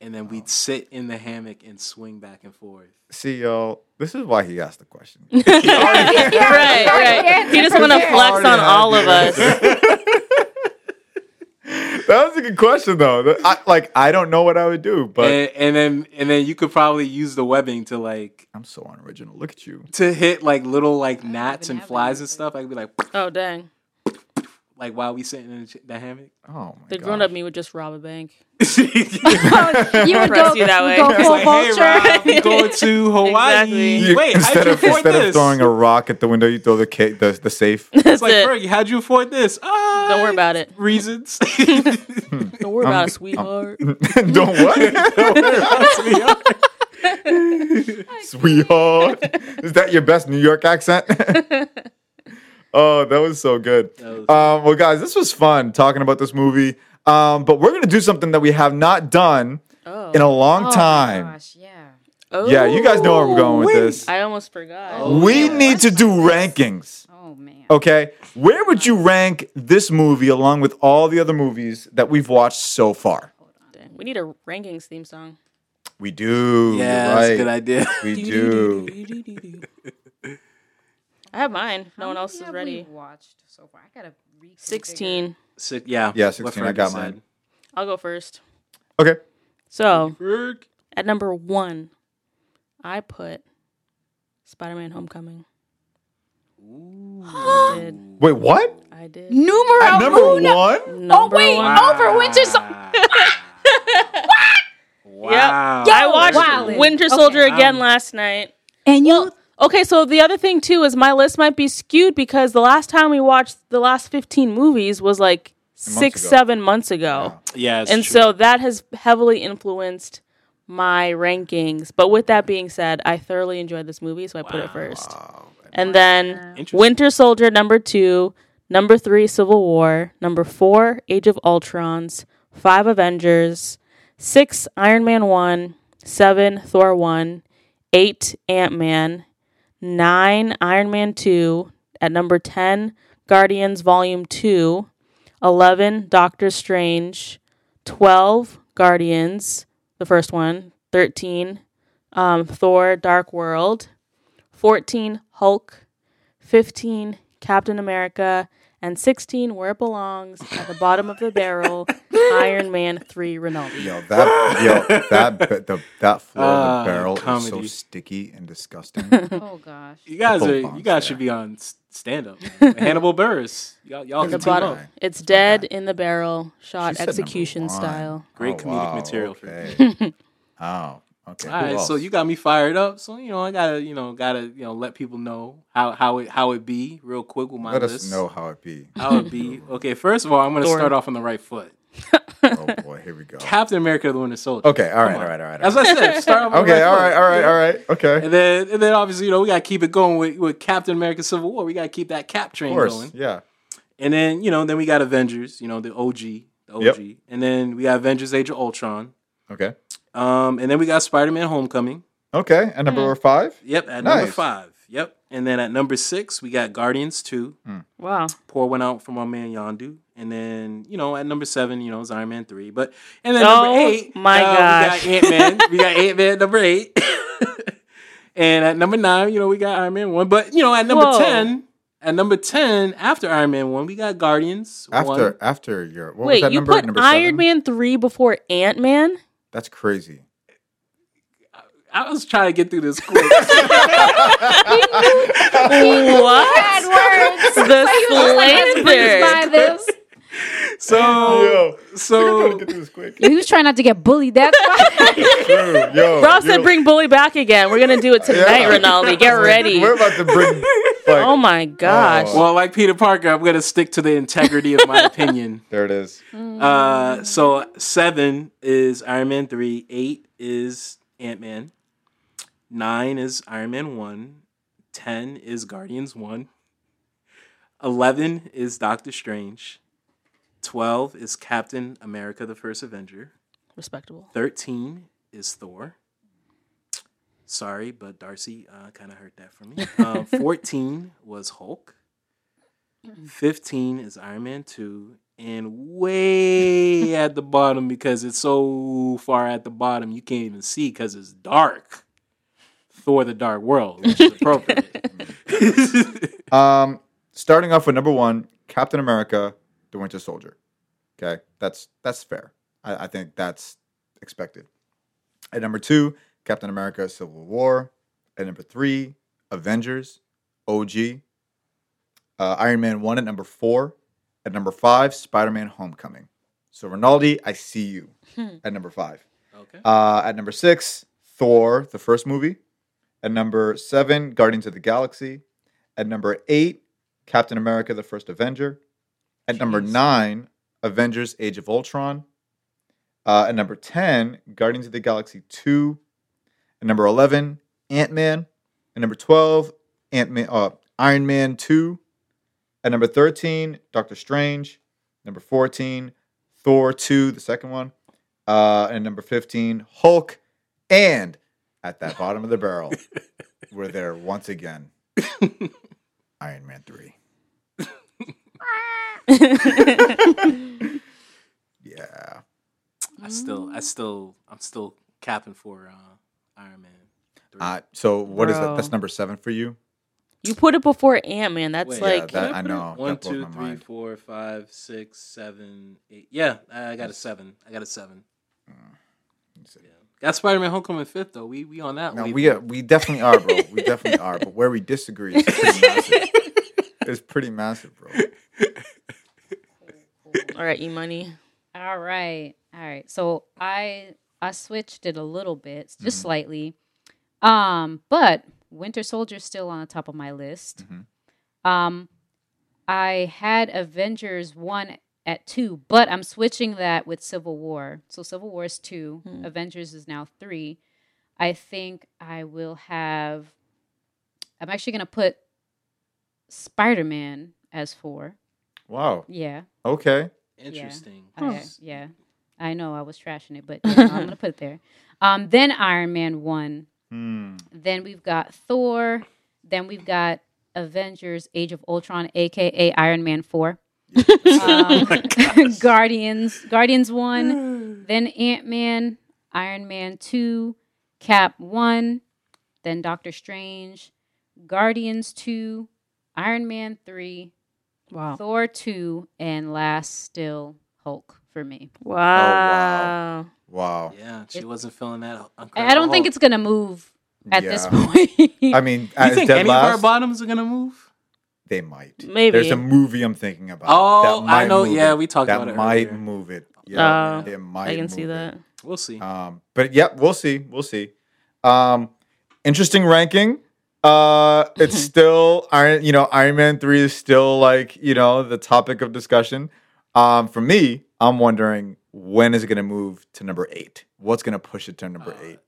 and then we'd sit in the hammock and swing back and forth. See, yo, this is why he asked the question. right, right. He just want to flex on all of us. that was a good question, though. I, like, I don't know what I would do, but and, and then and then you could probably use the webbing to like I'm so unoriginal. Look at you. to hit like little like gnats and flies any and stuff. I could be like Oh dang! Like while we sitting in the hammock. Oh my The god. grown-up me would just rob a bank. You would Press go, you that way. go It's full like, hey, vulture. Rob, we going to Hawaii. Exactly. You- Wait, how'd instead you of afford instead this? of throwing a rock at the window, you throw the ca- the, the safe. it's like, it. Fergie, how'd you afford this? Uh, Don't worry about it. Reasons. Don't worry about it, sweetheart. don't what? Sweetheart. Is that your best New York accent? Oh, that was so good. was Um, well, guys, this was fun talking about this movie. Um, but we're gonna do something that we have not done Oh. in a long Oh, time. Gosh, yeah. oh. Yeah, you guys know where I'm going with Wait. this. I almost forgot. Oh. we need to do rankings. Oh man. Okay, where would you rank this movie along with all the other movies that we've watched so far? We need a rankings theme song. We do. yeah, you're that's a good idea. We do. I have mine. No one else is have ready. we watched so far. I gotta reconfigure. Sixteen. Si- yeah, Yeah, what 16, I Fergie got said. mine. I'll go first. Okay. So at number one, I put Spider-Man: Homecoming. I did. Wait, what? I did. Numero At number uno. one? Number wait, one. over Winter Sol- Wow. I watched wildin'. Winter Soldier Okay. again Um, last night. And you Okay, so the other thing too is my list might be skewed because the last time we watched the last 15 movies was like six, ago. seven months ago. Yeah, it's and true. so that has heavily influenced my rankings. But with that being said, I thoroughly enjoyed this movie, so I put it first. And then Winter Soldier number two, number three, Civil War, number four, Age of Ultrons, five, Avengers, six, Iron Man one, seven, Thor one, eight, Ant Man, nine, Iron Man two, at number ten, Guardians Volume two, eleven, Doctor Strange, twelve, Guardians, the first one, thirteen, um, Thor Dark World, 14 Hulk, 15 Captain America, and 16 where it belongs at the bottom of the barrel, Iron Man 3 Ronaldo. Yo, that yo, that the, that floor of Ah, the barrel is so sticky and disgusting. Oh gosh. you guys are you guys there. should be on stand up. Hannibal Buress. Y'all, y'all can the team bottom, up. it's dead in the barrel, shot She execution style. Great comedic wow, material for okay. oh, okay. All Who so you got me fired up. So you know, I gotta, you know, gotta, you know, let people know how how it how it be real quick with my let list. us know how it be. how it be. Okay, first of all, I'm gonna Thor. start off on the right foot. Oh boy, here we go. Captain America: The Winter Soldier. Okay, all right, Come all on. right, all right. As I said, start off. On the Okay, right all foot. right, all right, all right. Okay. And then, and then obviously, you know, we gotta keep it going with, with Captain America: Civil War. We gotta keep that Cap train Of course, going. yeah. And then, you know, then we got Avengers. You know, the OG, the OG. Yep. And then we got Avengers: Age of Ultron. Okay. Um, and then we got Spider-Man: Homecoming. Okay, and number five. Yep, at number five. Yep. And then at number six, we got Guardians 2. Wow. Pour one out from our man Yondu. And then, you know, at number seven, you know, is Iron Man 3. But and then Oh, number eight, my uh, gosh. we got Ant Man. we got Ant Man number eight. and at number nine, you know, we got Iron Man 1. But, you know, at number Whoa. 10, at number 10, after Iron Man 1, we got Guardians. After 1. after your what was Wait, that you number? put number Iron? Man 3 before Ant Man? That's crazy. I was trying to get through this quick. what? Bad words. The He was like, by slander. this. so Yo, so get quick. He was trying not to get bullied. That's why. True. Yo, Rob said, "Bring Bully back again. We're gonna do it tonight, Yeah. Ronaldo. Get ready." We're about to bring. Like, Oh my gosh. Oh. well, like Peter Parker, I'm gonna stick to the integrity of my opinion. There it is. Uh, so seven is Iron Man three, eight is Ant Man, nine is Iron Man one, ten is Guardians one, eleven is Doctor Strange, twelve is Captain America: The First Avenger, Respectable. thirteen is Thor. Sorry, but Darcy uh, kind of hurt that for me. Um, Fourteen was Hulk. Fifteen is Iron Man two, and way at the bottom because it's so far at the bottom you can't even see because it's dark. Thor: The Dark World, which is appropriate. Um, starting off with number one, Captain America: The Winter Soldier. Okay, that's that's fair. I, I think that's expected. At number two, Captain America: Civil War. At number three, Avengers, OG. Uh, Iron Man one at number four. At number five, Spider Man: Homecoming. So Rinaldi, I see you at number five. okay. Uh, at number six, Thor, the first movie. At number seven, Guardians of the Galaxy. At number eight, Captain America, the First Avenger. At number nine, Avengers Age of Ultron. Uh, at number 10, Guardians of the Galaxy 2. At number 11, Ant Man. At number 12, Ant Man, uh, Iron Man 2. At number 13, Doctor Strange. Number 14, Thor 2, the second one. Uh, and number 15, Hulk. And at that bottom of the barrel, we're there once again. Iron Man 3. Yeah. I still, I still, I'm still capping for uh, Iron Man. 3. Uh, so what is that? That's number seven for you? You put it before Ant Man. That's Wait. like yeah, that, I I put it? know. One, that blows two, my three, mind. four, five, six, seven, eight. Yeah, I got a seven. I got a seven. see. Yeah. Got Spider Man Homecoming fifth though. We we on that. No, wave. we uh, we definitely are, bro. We definitely are. But where we disagree is pretty massive. It's pretty massive, bro. All right, E Money. All right. All right. So I I switched it a little bit, just slightly. Um, but Winter Soldier's still on the top of my list. Um I had Avengers 1 at 2, but I'm switching that with Civil War. So Civil War is 2, Avengers is now 3. I think I will have I'm actually going to put Spider-Man as 4. Wow. Yeah. Okay. Interesting. I, yeah, I know I was trashing it, but yeah, I'm gonna put it there. Um, then Iron Man one. Hmm. Then we've got Thor. Then we've got Avengers: Age of Ultron, aka Iron Man four. Um, Guardians, Guardians one. then Ant Man, Iron Man two, Cap one. Then Doctor Strange, Guardians two, Iron Man three, Wow. Thor 2, and last still Hulk for me. Wow. Wow. Yeah, she It- wasn't feeling that. I I don't think it's going to move at this point. I mean, You as think dead any of our bottoms are gonna move? they might. Maybe. There's a movie I'm thinking about. Oh, that I know. Yeah, it. we talked that about it might earlier. move it. Yeah, Oh, it might. I can see move it. that. We'll see. Um, but yeah, we'll see. We'll see. Um, interesting ranking. Uh, it's still Iron. You know, Iron Man three is still like you know the topic of discussion. Um, for me, I'm wondering when is it going to move to number eight? What's going to push it to number Uh, eight?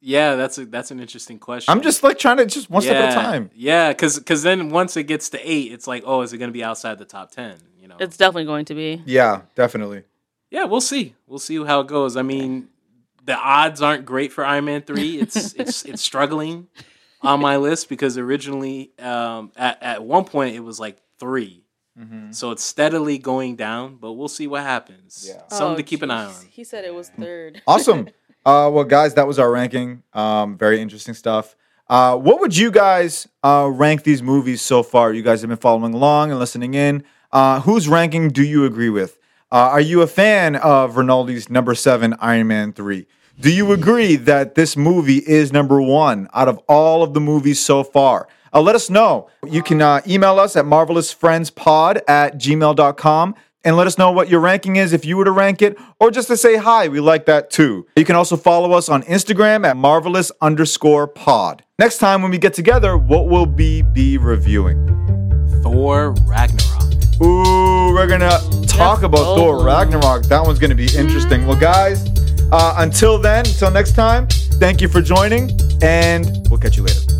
yeah, that's a that's an interesting question. I'm just like trying to just one yeah, step at a time. Yeah, because then once it gets to eight, it's like, oh, is it gonna be outside the top ten? You know. It's definitely going to be. Yeah, definitely. yeah, we'll see. We'll see how it goes. I mean, the odds aren't great for Iron Man three. It's it's it's struggling on my list because originally, um, at at one point it was like 3 So it's steadily going down, but we'll see what happens. Yeah. Something to keep an eye on. Oh, He said it was third. Awesome. uh, well, guys, that was our ranking. Um, very interesting stuff. Uh, what would you guys uh, rank these movies so far? You guys have been following along and listening in. Uh, whose ranking do you agree with? Uh, are you a fan of Rinaldi's number seven Iron Man 3? Do you agree that this movie is number one out of all of the movies so far? Uh, let us know. You can uh, email us at marvelousfriendspod at gmail.com and let us know what your ranking is if you were to rank it, or just to say hi. We like that too. You can also follow us on Instagram at marvelous underscore pod. Next time when we get together, what will we be reviewing? Thor Ragnarok. Ooh, we're gonna talk about. Thor Ragnarok. That one's gonna be interesting. Well, guys, uh, until then, until next time, thank you for joining, and we'll catch you later.